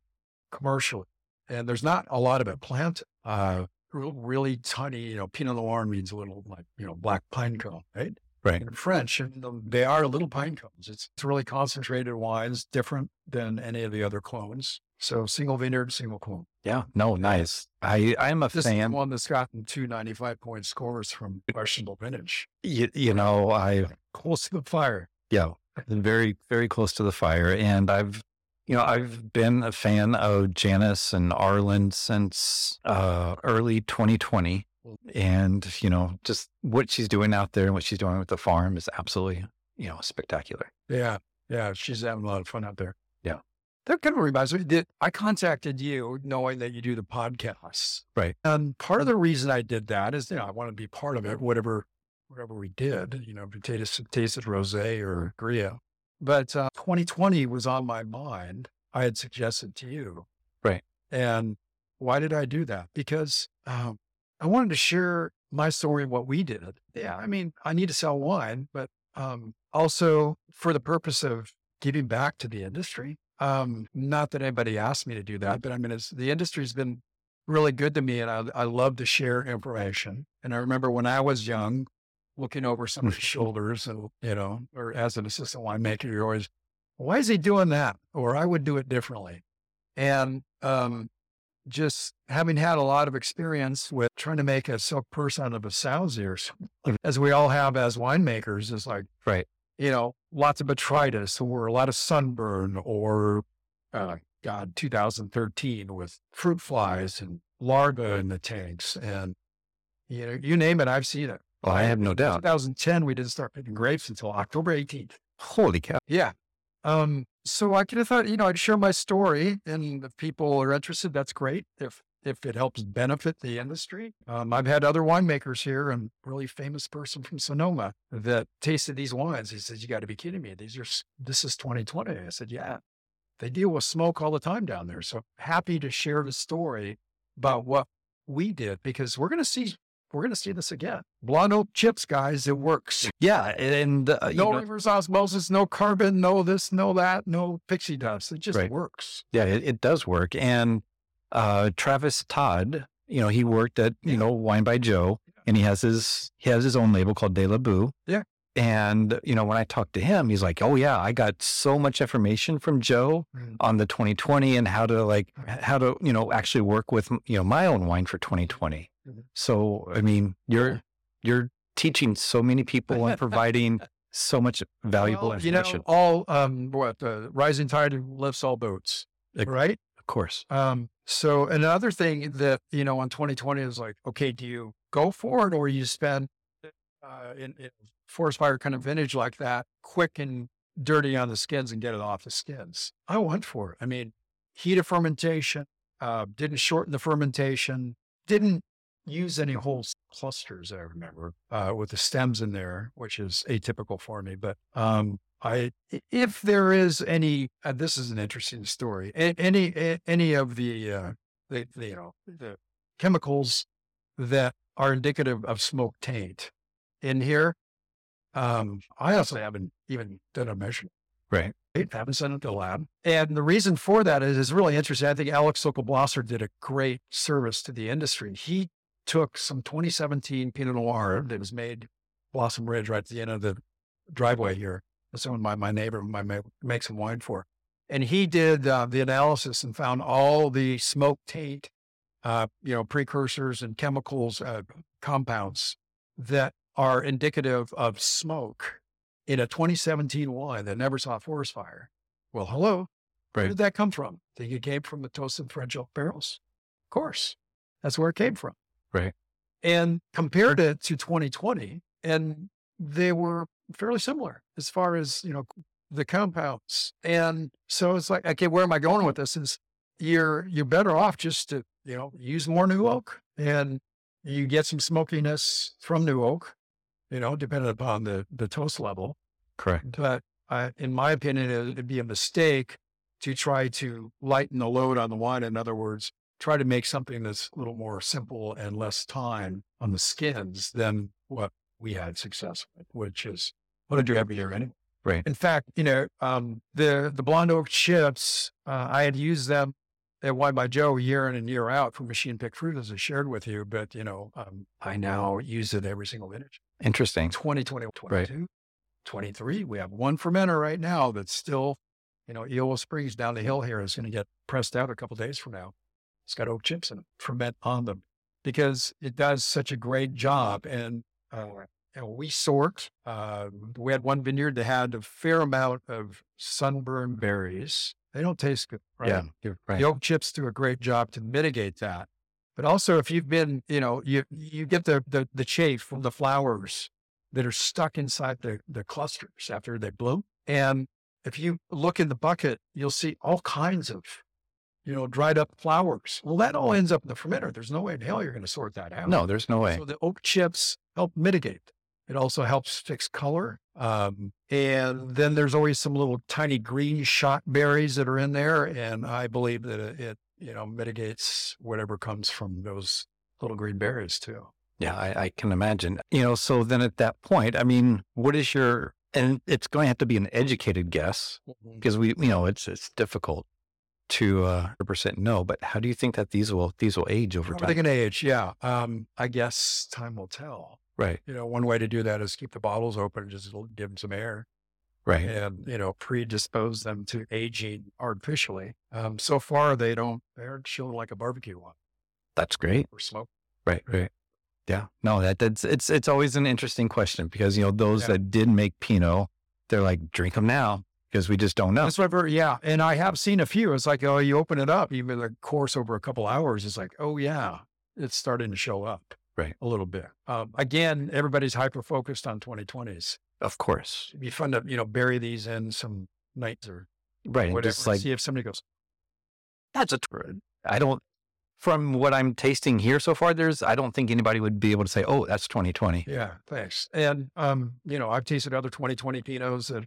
commercially. And there's not a lot of it planted. Uh, really tiny, you know, Pinot Noir means a little like, you know, black pine cone, right?
Right.
In French, and the- they are little pine cones. It's, it's really concentrated wines, different than any of the other clones. So single vineyard, single clone.
Yeah. No, nice. I, I'm a
This is
fan.
the one that's gotten two 95 point scores from questionable vintage.
You, you know, I,
Close to the fire.
yeah, very, very close to the fire. And I've, you know, I've been a fan of Janice and Arlen since uh, early 2020. And, you know, just what she's doing out there and what she's doing with the farm is absolutely, you know, spectacular.
Yeah. Yeah. She's having a lot of fun out there.
Yeah.
That kind of reminds me that I contacted you knowing that you do the podcasts.
Right.
And part of the reason I did that is, you know, I want to be part of it, whatever, whatever we did, you know, tasted, tasted rose or Gria. But uh, 2020 was on my mind. I had suggested to you.
Right.
And why did I do that? Because um, I wanted to share my story and what we did. Yeah. I mean, I need to sell wine, but um, also for the purpose of giving back to the industry. Um, not that anybody asked me to do that, but I mean, it's, the industry's been really good to me and I, I love to share information. And I remember when I was young, looking over somebody's shoulders and, you know, or as an assistant winemaker, you're always, why is he doing that? Or I would do it differently. And, um, just having had a lot of experience with trying to make a silk purse out of a sow's ears, <laughs> as we all have as winemakers, is like,
Right.
you know, lots of botrytis or a lot of sunburn or, uh, God, 2013 with fruit flies and larvae in the tanks. And, you know, you name it, I've seen it.
Well, I have no doubt.
2010, we didn't start picking grapes until October 18th.
Holy cow.
Yeah. Um, so I could have thought, you know, I'd share my story and if people are interested, that's great. If, if it helps benefit the industry. Um, I've had other winemakers here and really famous person from Sonoma that tasted these wines. He said, you got to be kidding me. These are, this is 2020. I said, yeah, they deal with smoke all the time down there. So happy to share the story about what we did because we're going to see, we're going to see this again. Blonde oak chips, guys. It works. <laughs>
Yeah. And, uh, you
No
know,
reverse osmosis, no carbon, no this, no that, no pixie dust. It just
Right.
works.
Yeah, it, it does work. And uh, Travis Todd, you know, he worked at you
Yeah.
know Wine by Joe, and he has his he has his own label called De La Boo.
Yeah.
And you know, when I talked to him, he's like, "Oh yeah, I got so much information from Joe
Mm.
on the 2020 and how to like how to you know actually work with you know my own wine for 2020."
Mhm.
So I mean, you're <laughs> you're teaching so many people and providing so much valuable
Well, you know,
information.
all um, what the rising tide lifts all boats, right?
of course,
Um, so another thing that you know on 2020 is like, okay, do you go for it or you spend uh, in, in forest fire kind of vintage like that, quick and dirty on the skins and get it off the skins? I went for it. I mean, heat of fermentation, uh, didn't shorten the fermentation, didn't use any whole clusters. I remember uh, with the stems in there, which is atypical for me. But um, I, if there is any, uh, this is an interesting story. Any any of the, uh, the, the you know the chemicals that are indicative of smoke taint in here. Um, I also haven't even done a measurement.
right?
I haven't sent it to the lab. And the reason for that is, is really interesting. I think Alex Sokol Blosser did a great service to the industry. He took some 2017 Pinot Noir that was made Blossom Ridge right at the end of the driveway here. That's owned by my neighbor, my ma- make some wine for. And he did uh, the analysis and found all the smoke taint, uh, you know, precursors and chemicals, uh, compounds that are indicative of smoke in a 2017 wine that never saw a forest fire. Well, hello. Where did that come from? Think it came from the toasted French oak barrels? Of course. That's where it came from.
Right.
And compared it to 2020, and they were fairly similar as far as, you know, the compounds. And so it's like, okay, where am I going with this? Is you're you're better off just to you know, use more new oak and you get some smokiness from new oak, you know, depending upon the, the toast level.
Correct.
But I, in my opinion, it'd be a mistake to try to lighten the load on the wine. In other words, try to make something that's a little more simple and less time on the skins than what we had success with, which is what I do every year anyway.
Right.
In fact, you know, um, the the blonde oak chips, uh, I had used them at Wine by Joe year in and year out for machine pick fruit, as I shared with you. But you know, um, I now use it every single vintage.
Interesting.
2020,
Right.
23. We have one fermenter right now that's still, you know, Eola Springs down the hill here is going to get pressed out a couple days from now. It's got oak chips in it, ferment on them because it does such a great job. And, uh, and we sort, uh, we had one vineyard that had a fair amount of sunburned berries. They don't taste good, right?
Yeah. Right.
The oak chips do a great job to mitigate that. But also, if you've been, you know, you you get the the, the chafe from the flowers that are stuck inside the the clusters after they bloom, and if you look in the bucket, you'll see all kinds of, you know, dried up flowers. Well, that all ends up in the fermenter. There's no way in hell you're going to sort that out.
No, there's no way.
So the oak chips help mitigate. It also helps fix color. Um, and then there's always some little tiny green shot berries that are in there. And I believe that it, it you know, mitigates whatever comes from those little green berries too.
Yeah, I, I can imagine. You know, so then at that point, I mean, what is your and it's going to have to be an educated guess because we, you know, it's it's difficult to uh, 100% know. But how do you think that these will these will age over
How are they
time?
going to age? Yeah. Um, I guess time will tell.
Right,
You know, one way to do that is keep the bottles open and just give them some air.
right.
and you know predispose them to aging artificially. Um, so far, they don't. They're chilling like a barbecue one
That's great.
or smoke.
Right, right. Yeah. No, that that's it's it's always an interesting question because you know those
Yeah.
that did make Pinot, they're like drink them now because we just don't know.
That's what. Yeah, and I have seen a few. It's like oh, you open it up, even the course over a couple hours. It's like oh yeah, it's starting to show up.
Right.
a little bit. Um, again, everybody's hyper focused on 2020s.
Of course.
It'd be fun to you know bury these in some nights or
Right. and
whatever.
Just like
see if somebody goes.
that's a turd. I don't. From what I'm tasting here so far, there's I don't think anybody would be able to say, "Oh, that's 2020."
Yeah, thanks. And um, you know, I've tasted other 2020 Pinots that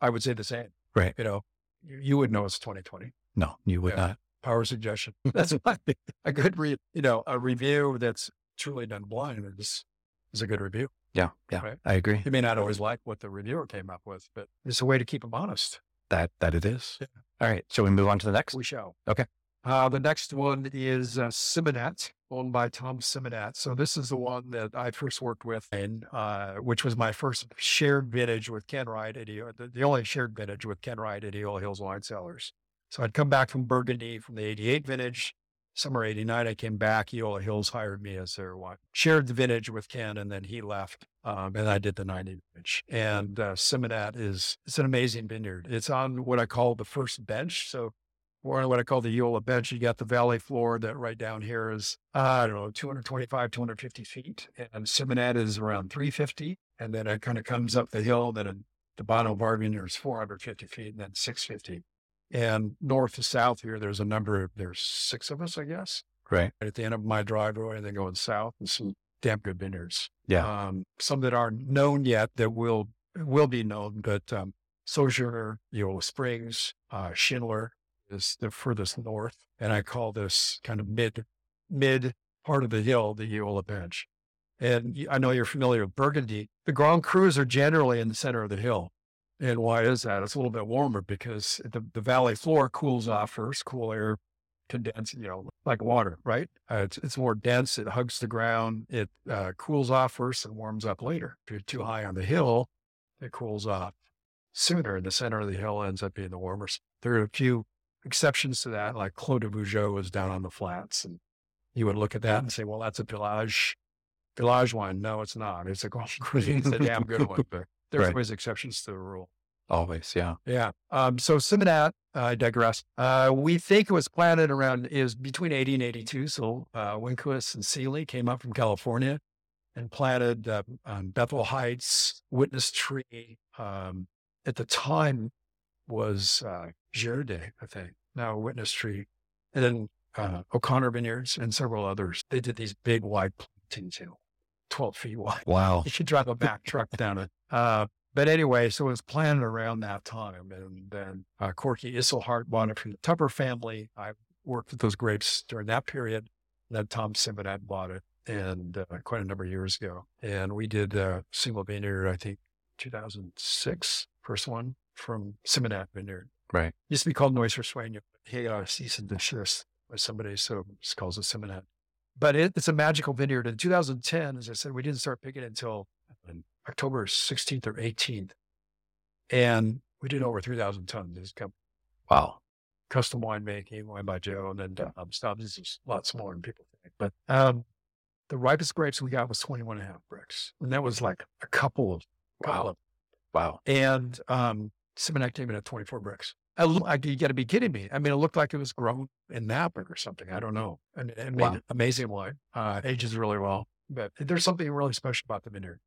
I would say the same.
Right.
You know, you, you would know it's 2020.
No, you would
Yeah.
not.
Power suggestion. <laughs> That's why a good re, you know, a review that's truly done blind is is a good review.
Yeah, yeah,
Right.
I agree.
You may not always like what the reviewer came up with, but it's a way to keep them honest.
That that it is.
Yeah.
All right. Shall we move on to the next?
We shall.
Okay.
Uh, the next one is uh, Symonette, owned by Tom Symonette. So this is the one that I first worked with, and uh, which was my first shared vintage with Ken Wright at Eo- the, the only shared vintage with Ken Wright at Eola Hills Wine Cellars. So I'd come back from Burgundy from the 88 vintage. Summer 89, I came back. Eola Hills hired me as their wine. Shared the vintage with Ken, and then he left. Um, and I did the 90 vintage. And uh, is, it's an amazing vineyard. It's on what I call the first bench. So or what I call the Eola bench. You got the valley floor that right down here is, uh, I don't know, 225, 250 feet. And Symonette is around 350. And then it kind of comes up the hill. Then the bottom of our vineyard is 450 feet and then 650. And north to south here, there's a number of, there's six of us, I guess,
Right.
at the end of my driveway and then going south and some damn good vineyards.
Yeah.
Um, some that aren't known yet that will, will be known, but, um, Sojourner, Eola Springs, uh, Schindler is the furthest north. And I call this kind of mid, mid part of the hill, the Eola Bench. And I know you're familiar with Burgundy. The Grand Crus are generally in the center of the hill. And why is that? It's a little bit warmer because the, the valley floor cools off first, cool air condense, you know, like water, right? Uh, it's, it's more dense. It hugs the ground. It uh, cools off first and warms up later. If you're too high on the hill, it cools off sooner. And the center of the hill ends up being the warmer. There are a few exceptions to that, like Clos de Vougeot is down on the flats. And you would look at that and say, well, that's a Village, Village wine. No, it's not. It's a Grand Cru. It's a damn good one, but <laughs> there's
Right.
always exceptions to the rule.
Always. Yeah.
Yeah. Um, so Symonette, I digress. Uh, we think it was planted around is between 80 and 82. So uh, Winquist and Seeley came up from California and planted uh, on Bethel Heights, Witness Tree. Um, at the time was uh, Gerde, I think. Now Witness Tree. And then uh, O'Connor Vineyards and several others. They did these big wide plantings, you know, 12 feet wide.
Wow.
You should drive a back truck down it. Uh, but anyway, so it was planned around that time. And then uh, Corky Isselhart bought it from the Tupper family. I worked with those grapes during that period. And Then Tom Symonette bought it and uh, quite a number of years ago. And we did a single vineyard, I think 2006, first one from Symonette Vineyard.
Right.
Used to be called Nuestro Sueño. He got a cease and desist by somebody, so just calls it Symonette. But it, it's a magical vineyard. In 2010, as I said, we didn't start picking it until October 16th or 18th. And we did over 3,000 tons.
Wow.
custom winemaking, wine by Joe, and then um, stuff. This is a lot smaller than people think. But um, the ripest grapes we got was 21 and a half Brix. And that was like a couple of,
Wow.
of
Wow.
and um, Symonette came in at 24 Brix. I, lo- I, you got to be kidding me. I mean, it looked like it was grown in Napa or something. I don't know. And, and made amazing wine. Uh, ages really well. But there's something really special about the vineyard.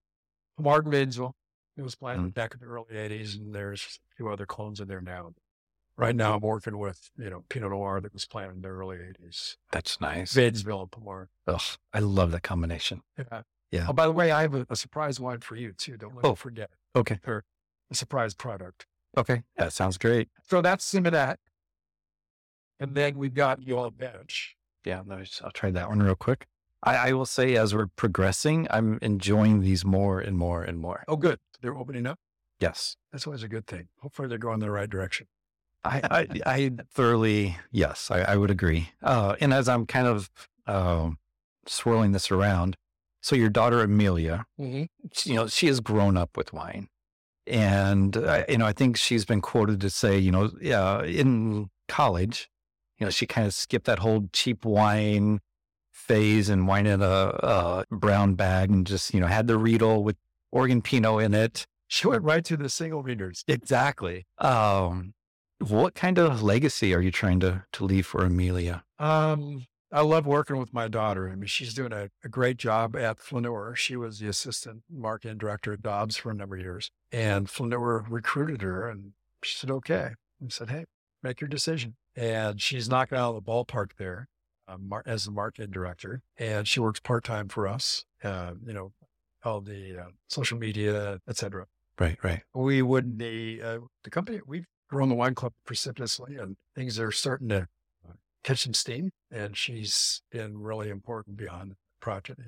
Martin Vinzel, it was planted
Mm.
back in the early 80s, and there's a few other clones in there now. Right now, I'm working with, you know, Pinot Noir that was planted in the early 80s.
That's nice.
Wadenswil and Pommard.
Ugh, I love that combination.
Yeah.
Yeah.
Oh, by the way, I have a, a surprise wine for you, too. Don't let
Oh.
me forget.
Okay.
Or a surprise product.
Okay. That sounds great.
So that's Symonette. And then we've got Eola Bench.
Yeah. I'll try that one real quick. I, I will say, as we're progressing, I'm enjoying these more and more and more.
Oh, good. They're opening up.
Yes.
That's always a good thing. Hopefully they're going in the right direction.
I, I, I thoroughly, yes, I, I would agree. Uh, and as I'm kind of um swirling this around, so your daughter Amelia,
Mm-hmm.
she- you know, she has grown up with wine, and uh, you know, I think she's been quoted to say, you know, in college, you know, she kind of skipped that whole cheap wine phase and wine in a, a brown bag, and just you know had the Riedel with Oregon Pinot in it.
She went right to the single readers.
Exactly. Um, what kind of legacy are you trying to to leave for Amelia?
Um, I love working with my daughter. I mean, she's doing a, a great job at Flaneur. She was the assistant marketing director at Dobbes for a number of years. And Flaneur recruited her and she said, okay. And said, hey, make your decision. And she's knocking out of the ballpark there um, as the marketing director. And she works part time for us, uh, you know, all the uh, social media, et cetera.
Right, right.
We wouldn't be, uh, the company, we've grown the wine club precipitously and things are starting to uh, catch some steam. And she's been really important beyond the project.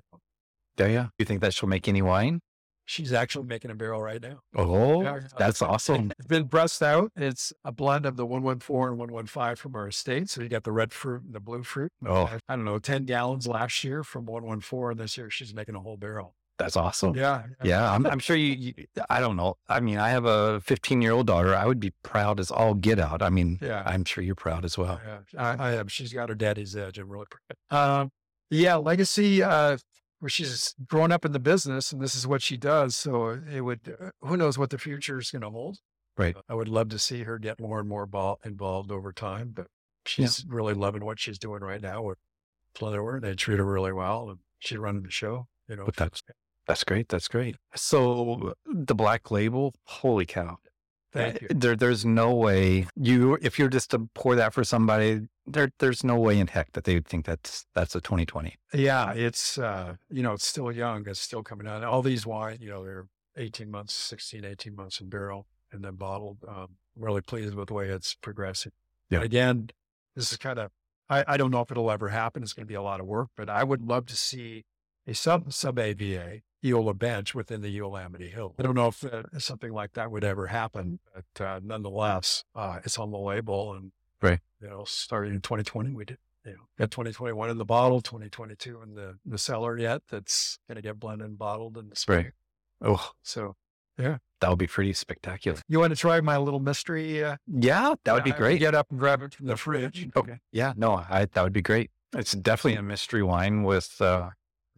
Yeah, yeah. You think that she'll make any wine?
She's actually making a barrel right now.
Oh,
Yeah, uh,
that's awesome.
It's been pressed out. It's a blend of the 114 and 115 from our estate. So you got the red fruit and the blue fruit.
Oh,
I, I don't know, 10 gallons last year from 114. And this year she's making a whole barrel.
That's awesome.
Yeah.
Yeah, I'm, I'm sure you, you. I don't know. I mean, I have a 15 year old daughter. I would be proud as all get out. I mean,
Yeah.
I'm sure you're proud as well.
Yeah, I, I have. She's got her daddy's edge. I'm really proud. Um, yeah, legacy. Uh, where she's grown up in the business, and this is what she does. So it would. Uh, who knows what the future is going to hold?
Right.
I would love to see her get more and more ball, involved over time, but she's really loving what she's doing right now with Flaneur. They treat her really well, and she's running the show. You know,
But that's that's great. That's great. So the black label, holy cow!
thank you.
There, there's no way you if you're just to pour that for somebody, there, there's no way in heck that they would think that's that's a 2020.
Yeah, it's uh, you know, it's still young, it's still coming out. All these wine, you know, they're 18 months, 16, 18 months in barrel and then bottled. Um, really pleased with the way it's progressing.
Yeah.
But again, this is kind of I, I don't know if it'll ever happen. It's gonna be a lot of work, but I would love to see a sub sub AVA Eola bench within the Eola Amity Hill. I don't know if uh, something like that would ever happen, but uh, nonetheless, uh, it's on the label and
Right.
you know, starting in 2020, we did you know, got 2021 in the bottle, 2022 in the, the cellar yet. That's going to get blended and bottled in the spring.
Right. Oh,
So yeah.
that would be pretty spectacular.
you want to try my little mystery? Uh,
Yeah, that would be
I-
great.
Get up and grab it from the fridge.
Okay. Yeah, no, I, that would be great. It's definitely a mystery wine with uh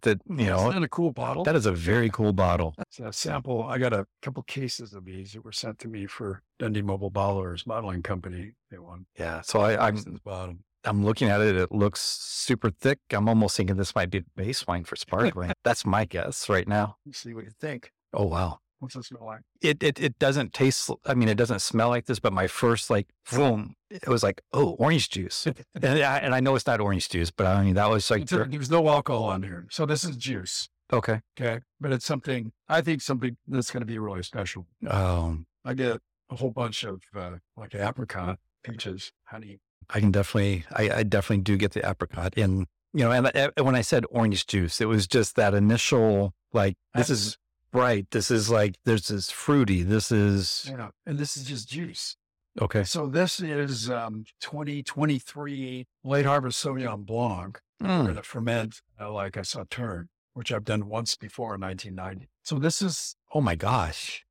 that hmm, you know
Isn't that a cool bottle?
that is a very cool bottle.
It's a sample. I got a couple cases of these that were sent to me for Dundee Mobile Bottlers Bottling Company. They won.
Yeah, so I, I'm
bottom.
I'm looking at it. It looks super thick. I'm almost thinking this might be the base wine for sparkling. <laughs> That's my guess right now.
Let's see what you think.
Oh wow,
What's it smell like?
It, it it doesn't taste. I mean, it doesn't smell like this. But my first like boom, it was like oh, orange juice. <laughs> and I, and I know it's not orange juice, but I mean that was like
a- There's no alcohol on here. So this is juice.
okay.
Okay. But it's something, I think something that's going to be really special.
Um,
I get a whole bunch of uh, like apricot, peaches, honey.
I can definitely, I, I definitely do get the apricot in, you know, and, and when I said orange juice, it was just that initial, like, this is right. This is like, this fruity. This is,
know, and this is just juice.
okay.
So this is um, 2023 late harvest Sauvignon Blanc.
Mm,
going to ferment uh, like a Sauterne, which I've done once before in 1990. So this is
oh my gosh.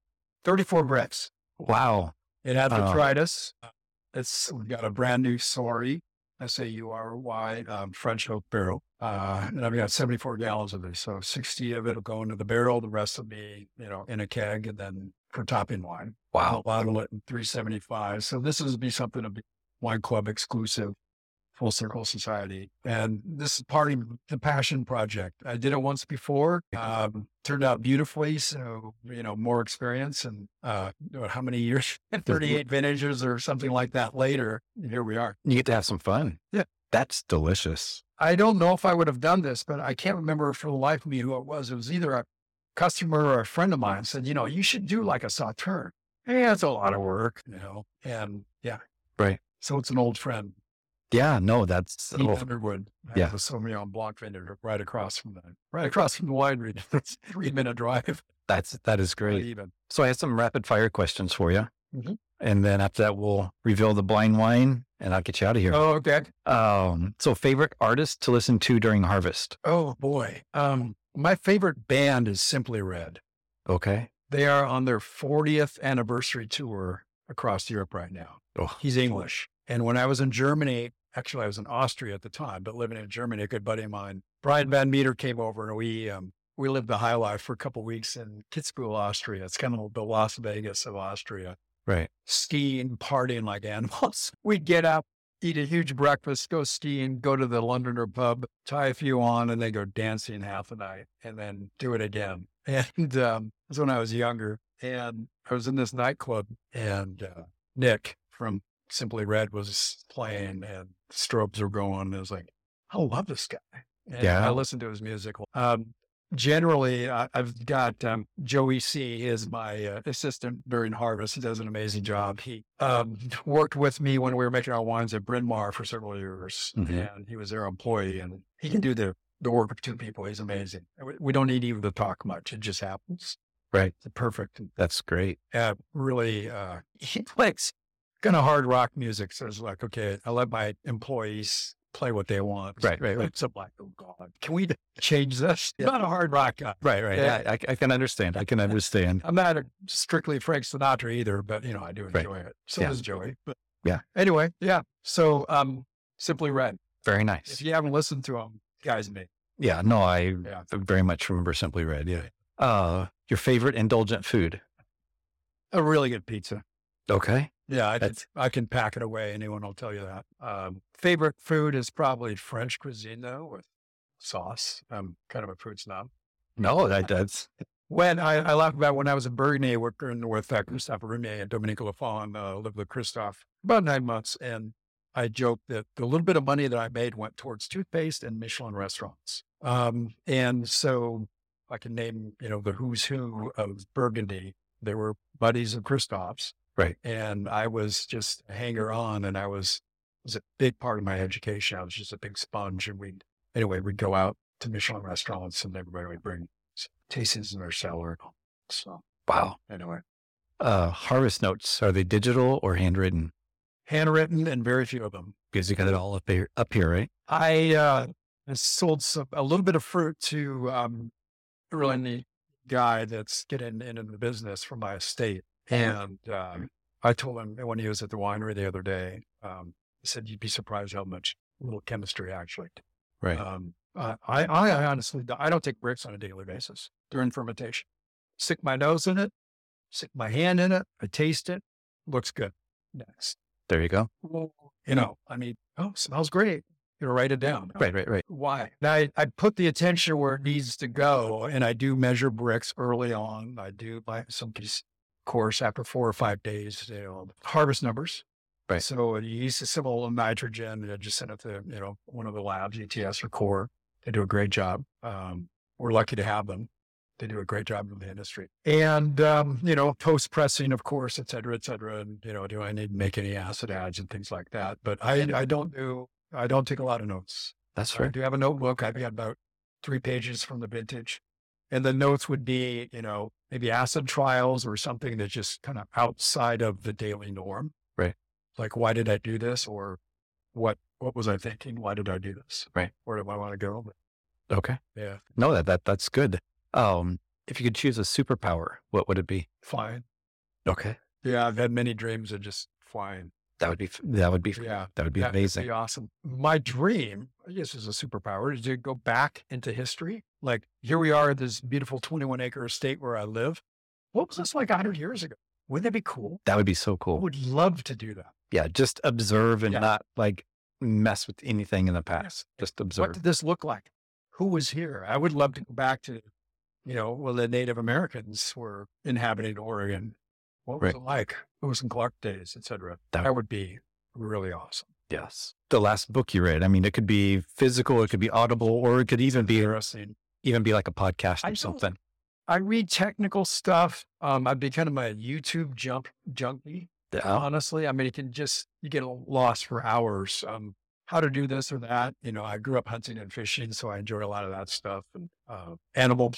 34 Brix.
Wow.
It had botrytis. It's we've got a brand new Sorry, S A U R Y, um, French oak barrel. Uh, and I've got 74 gallons of this. So 60 of it will go into the barrel. The rest will be, you know, in a keg and then for topping wine.
Wow.
I'll bottle it in 375. So this is be something to be wine club exclusive, full circle society. And this is part of the passion project. I did it once before. Um, turned out beautifully. So, you know, more experience and, uh, how many years? <laughs> 38 vintages or something like that later. Here we are.
You get to have some fun.
Yeah.
That's delicious.
I don't know if I would have done this, but I can't remember for the life of me who it was. It was either a customer or a friend of mine said, you know, you should do like a sauterne. Yeah, it's a lot of work, you know, and yeah.
Right.
So it's an old friend,
Yeah. No, that's,
Pete
oh,
Underwood.
Yeah.
The Sauvignon Blanc vineyard right across from the, right across from the winery. A <laughs> three minute drive.
that's, that is great.
even.
So I have some rapid fire questions for you.
Mhm.
And then after that, we'll reveal the blind wine and I'll get you out of here.
Oh, okay.
Um, so favorite artist to listen to during harvest.
Oh boy. Um, my favorite band is Simply Red.
Okay.
They are on their 40th anniversary tour across Europe right now.
Oh,
He's English. And when I was in Germany, actually I was in Austria at the time, but living in Germany, a good buddy of mine, Brian Van Meter came over and we um, we lived the high life for a couple of weeks in Kitzbühel, Austria. It's kind of the Las Vegas of Austria.
right.
Skiing, partying like animals. <laughs> We'd get up, eat a huge breakfast, go skiing, go to the Londoner pub, tie a few on, and then go dancing half the night and then do it again. <laughs> And um, that's when I was younger. And I was in this nightclub and uh, Mick from Simply Red was playing and strobes were going. And I was like, I love this guy. And
Yeah.
I listened to his music. Um, generally, I, I've got um, Joey C. Is my uh, assistant during harvest. He does an amazing job. He um, worked with me when we were making our wines at Bryn Mawr for several years,
Mhm.
and he was their employee. And he can do the the work of two people. He's amazing. We- We don't need even to talk much. It just happens.
Right.
It's perfect.
That's great.
Uh, really, uh, <laughs> he plays kind of hard rock music. So it's like, okay, I let my employees play what they want.
Right, right, right.
It's a like, oh God, can we change this? <laughs> I'm not a hard rock guy.
Right. Right.
Yeah.
Yeah. I, I can understand. I can understand.
I'm not a strictly Frank Sinatra either, but you know, I do
Right.
enjoy it. So
Yeah.
does Joey. But
Yeah.
Anyway, yeah. So um Simply Red.
Very nice.
If you haven't listened to them, guys me.
Yeah. No, I
Yeah.
very much remember Simply Red. Yeah. Uh, your favorite indulgent food.
A really good pizza.
Okay.
Yeah, I,
That's-
I can pack it away. Anyone will tell you that. Um, favorite food is probably French cuisine though, with sauce. I'm kind of a food snob.
No, that, that's
When I, I laugh about when I was in Burgundy working with uh, Christophe Roumier and Dominique Lafon, uh, lived with Christophe about nine months. And I joked that the little bit of money that I made went towards toothpaste and Michelin restaurants. Um, and so I can name, you know, the who's who of Burgundy. They were buddies of Christophe's.
Right.
And I was just a hanger on and I was, was a big part of my education. I was just a big sponge. And we'd, anyway, we'd go out to Michelin restaurants and everybody would bring tastings in their cellar. So,
wow.
anyway,
Uh, harvest notes. Are they digital or handwritten?
handwritten and very few of them.
Because you got it all up here, up here, right?
I uh, sold some, a little bit of fruit to um, a really neat guy that's getting into the business from my estate. And um, I told him when he was at the winery the other day, um, I said, you'd be surprised how much little chemistry actually.
Right.
Um, I, I, I honestly, I don't take Brix on a daily basis during fermentation. Stick my nose in it, stick my hand in it, I taste it, looks good. Next
There you go.
you know, I mean, oh, smells great. You know, write it down.
Right, right, right.
Why? And I, I put the attention where it needs to go. And I do measure Brix early on. I do by some course after four or five days, you know, harvest numbers.
Right.
So you use a of nitrogen and I just send it to, you know, one of the labs, ETS or core. They do a great job. Um, we're lucky to have them. They do a great job in the industry. And, um, you know, post pressing, of course, et cetera, et cetera. And, you know, do I need to make any acid ads and things like that? But I, I don't do, I don't take a lot of notes.
That's
right.
I
do have a notebook. I've got about three pages from the vintage. And the notes would be, you know, maybe acid trials or something that's just kind of outside of the daily norm.
Right.
Like, why did I do this? Or what, what was I thinking? Why did I do this?
Right.
Where do I want to go?
Okay.
Yeah.
No, that, that that's good. Um, if you could choose a superpower, what would it be?
Flying.
Okay.
Yeah. I've had many dreams of just flying.
That would be that would be
Yeah.
that would be amazing. That'd.
Be awesome. My dream, I guess, is a superpower, is to go back into history. Like here we are at this beautiful 21 acre estate where I live. What was this like 100 years ago? Wouldn't that be cool?
That would be so
I
cool.
would love to do that.
Yeah, just observe and
Yeah.
not like mess with anything in the past. Just observe.
What did this look like? Who was here? I would love to go back to, you know, well, the Native Americans were inhabiting Oregon. What was
Right.
it like? It was in Clark days, et cetera.
That-
That would be really awesome.
yes. The last book you read. I mean, it could be physical, it could be audible, or it could even be
Interesting.
even be like a podcast or
don't-
something.
I read technical stuff. Um, I've become kind of a YouTube jump junkie.
Yeah.
Honestly, I mean, you can just you get lost for hours. Um, how to do this or that. You know, I grew up hunting and fishing, so I enjoy a lot of that stuff. And uh, animal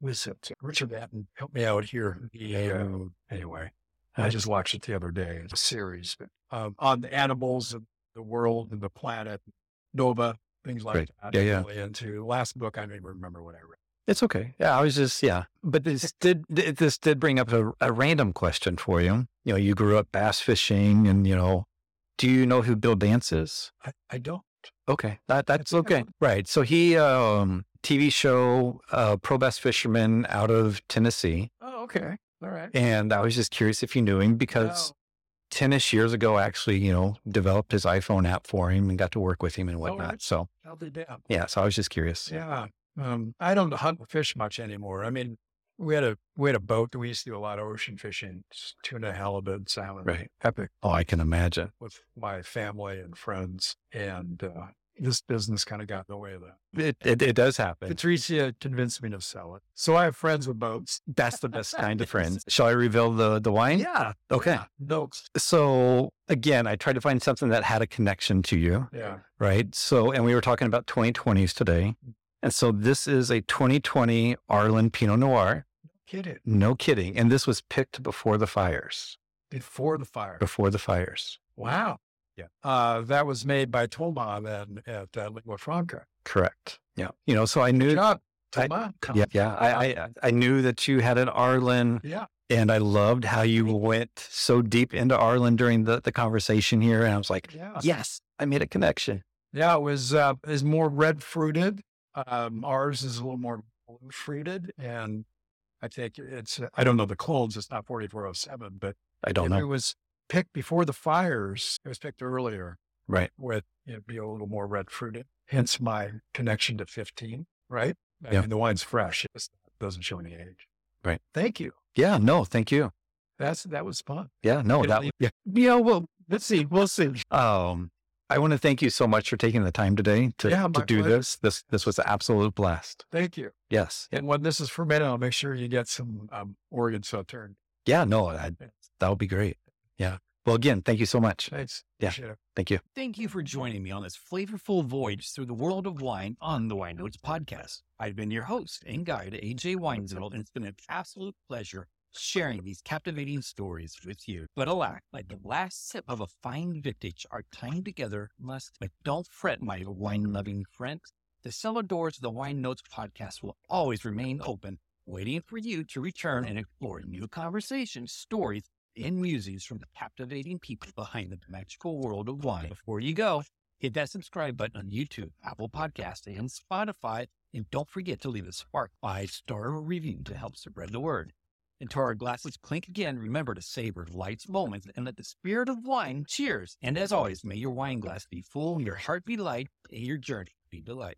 wisdom. Richard Batten helped me out here. He, uh, anyway, I just watched it the other day. It's a series um, on the animals and the world and the planet, Nova, things like
Right.
that.
Yeah,
I'm
yeah.
Really into last book. I don't even remember what I read.
It's okay. Yeah, I was just yeah. But this <laughs> did this did bring up a, a random question for you. You know, you grew up bass fishing, and you know, do you know who Bill Dance is?
I, I don't.
Okay, that that's okay. Right. So he um TV show uh pro bass fisherman out of Tennessee,
Oh, okay. All right.
and I was just curious if you knew him because tennis years ago actually you know developed his iPhone app for him and got to work with him and
Oh,
whatnot.
right.
So
How'd they down?
yeah, so I was just curious.
Yeah. Um, I don't hunt and fish much anymore. I mean, we had a we had a boat that we used to do a lot of ocean fishing, tuna, halibut, salmon,
Right.
epic
Oh, I can imagine.
with my family and friends. And uh, this business kind of got in the way of that.
It it, it does happen.
Patricia convinced me to sell it. So I have friends with boats.
That's the best kind of friends. <laughs> Shall I reveal the the wine?
Yeah.
Okay.
Yeah. No.
So again, I tried to find something that had a connection to you,
Yeah.
right? So, and we were talking about 2020s today. And so this is a 2020 Arlen Pinot Noir.
No kidding.
No kidding. And this was picked before the fires,
Before the fire.
before the fires.
Wow. Yeah. Uh, that was made by Toma then at uh, Lingua Franca.
Correct. Yeah. You know, so I knew,
Good job.
I- yeah, yeah. I, I, I knew that you had an Arlen
Yeah.
and I loved how you went so deep into Arlen during the, the conversation here. And I was like,
Yeah.
yes, I made a connection.
Yeah, it was uh, is more red fruited. Um, ours is a little more blue fruited, and I think it's I don't know the clones. It's not forty four oh seven, but
I don't know.
it was picked before the fires. It was picked earlier
Right.
with it'd be a little more red fruited. Hence my connection to fifteen. Right. I
Yeah.
mean, the wine's fresh. It doesn't show any age.
Right.
Thank you.
Yeah. No, thank you.
That's that was fun.
Yeah. No,
It'll
that,
leave-
yeah.
Yeah. Well, let's see. We'll see.
Um, I want to thank you so much for taking the time today to,
Yeah,
to do
pleasure.
this. This this was an absolute blast.
Thank you.
Yes.
And when this is fermented, I'll make sure you get some um, Oregon Sauterne.
Yeah. No, I, that would be great. Yeah. Well, again, thank you so much.
Thanks.
Yeah.
It.
Thank you.
Thank you for joining me on this flavorful voyage through the world of wine on the Wine Notes podcast. I've been your host and guide, AJ Weinzel, and it's been an absolute pleasure sharing these captivating stories with you. But alack, like the last sip of a fine vintage, our time together must. But don't fret, my wine-loving friends. The cellar doors of the Wine Notes podcast will always remain open, waiting for you to return and explore new conversations, stories, and musings from the captivating people behind the magical world of wine. Before you go, hit that subscribe button on YouTube, Apple Podcast, and Spotify, and don't forget to leave a spark five star review to help spread the word. Until our glasses clink again, remember to savor life's moments and let the spirit of wine cheers. And as always, may your wine glass be full, your heart be light, and your journey be delight.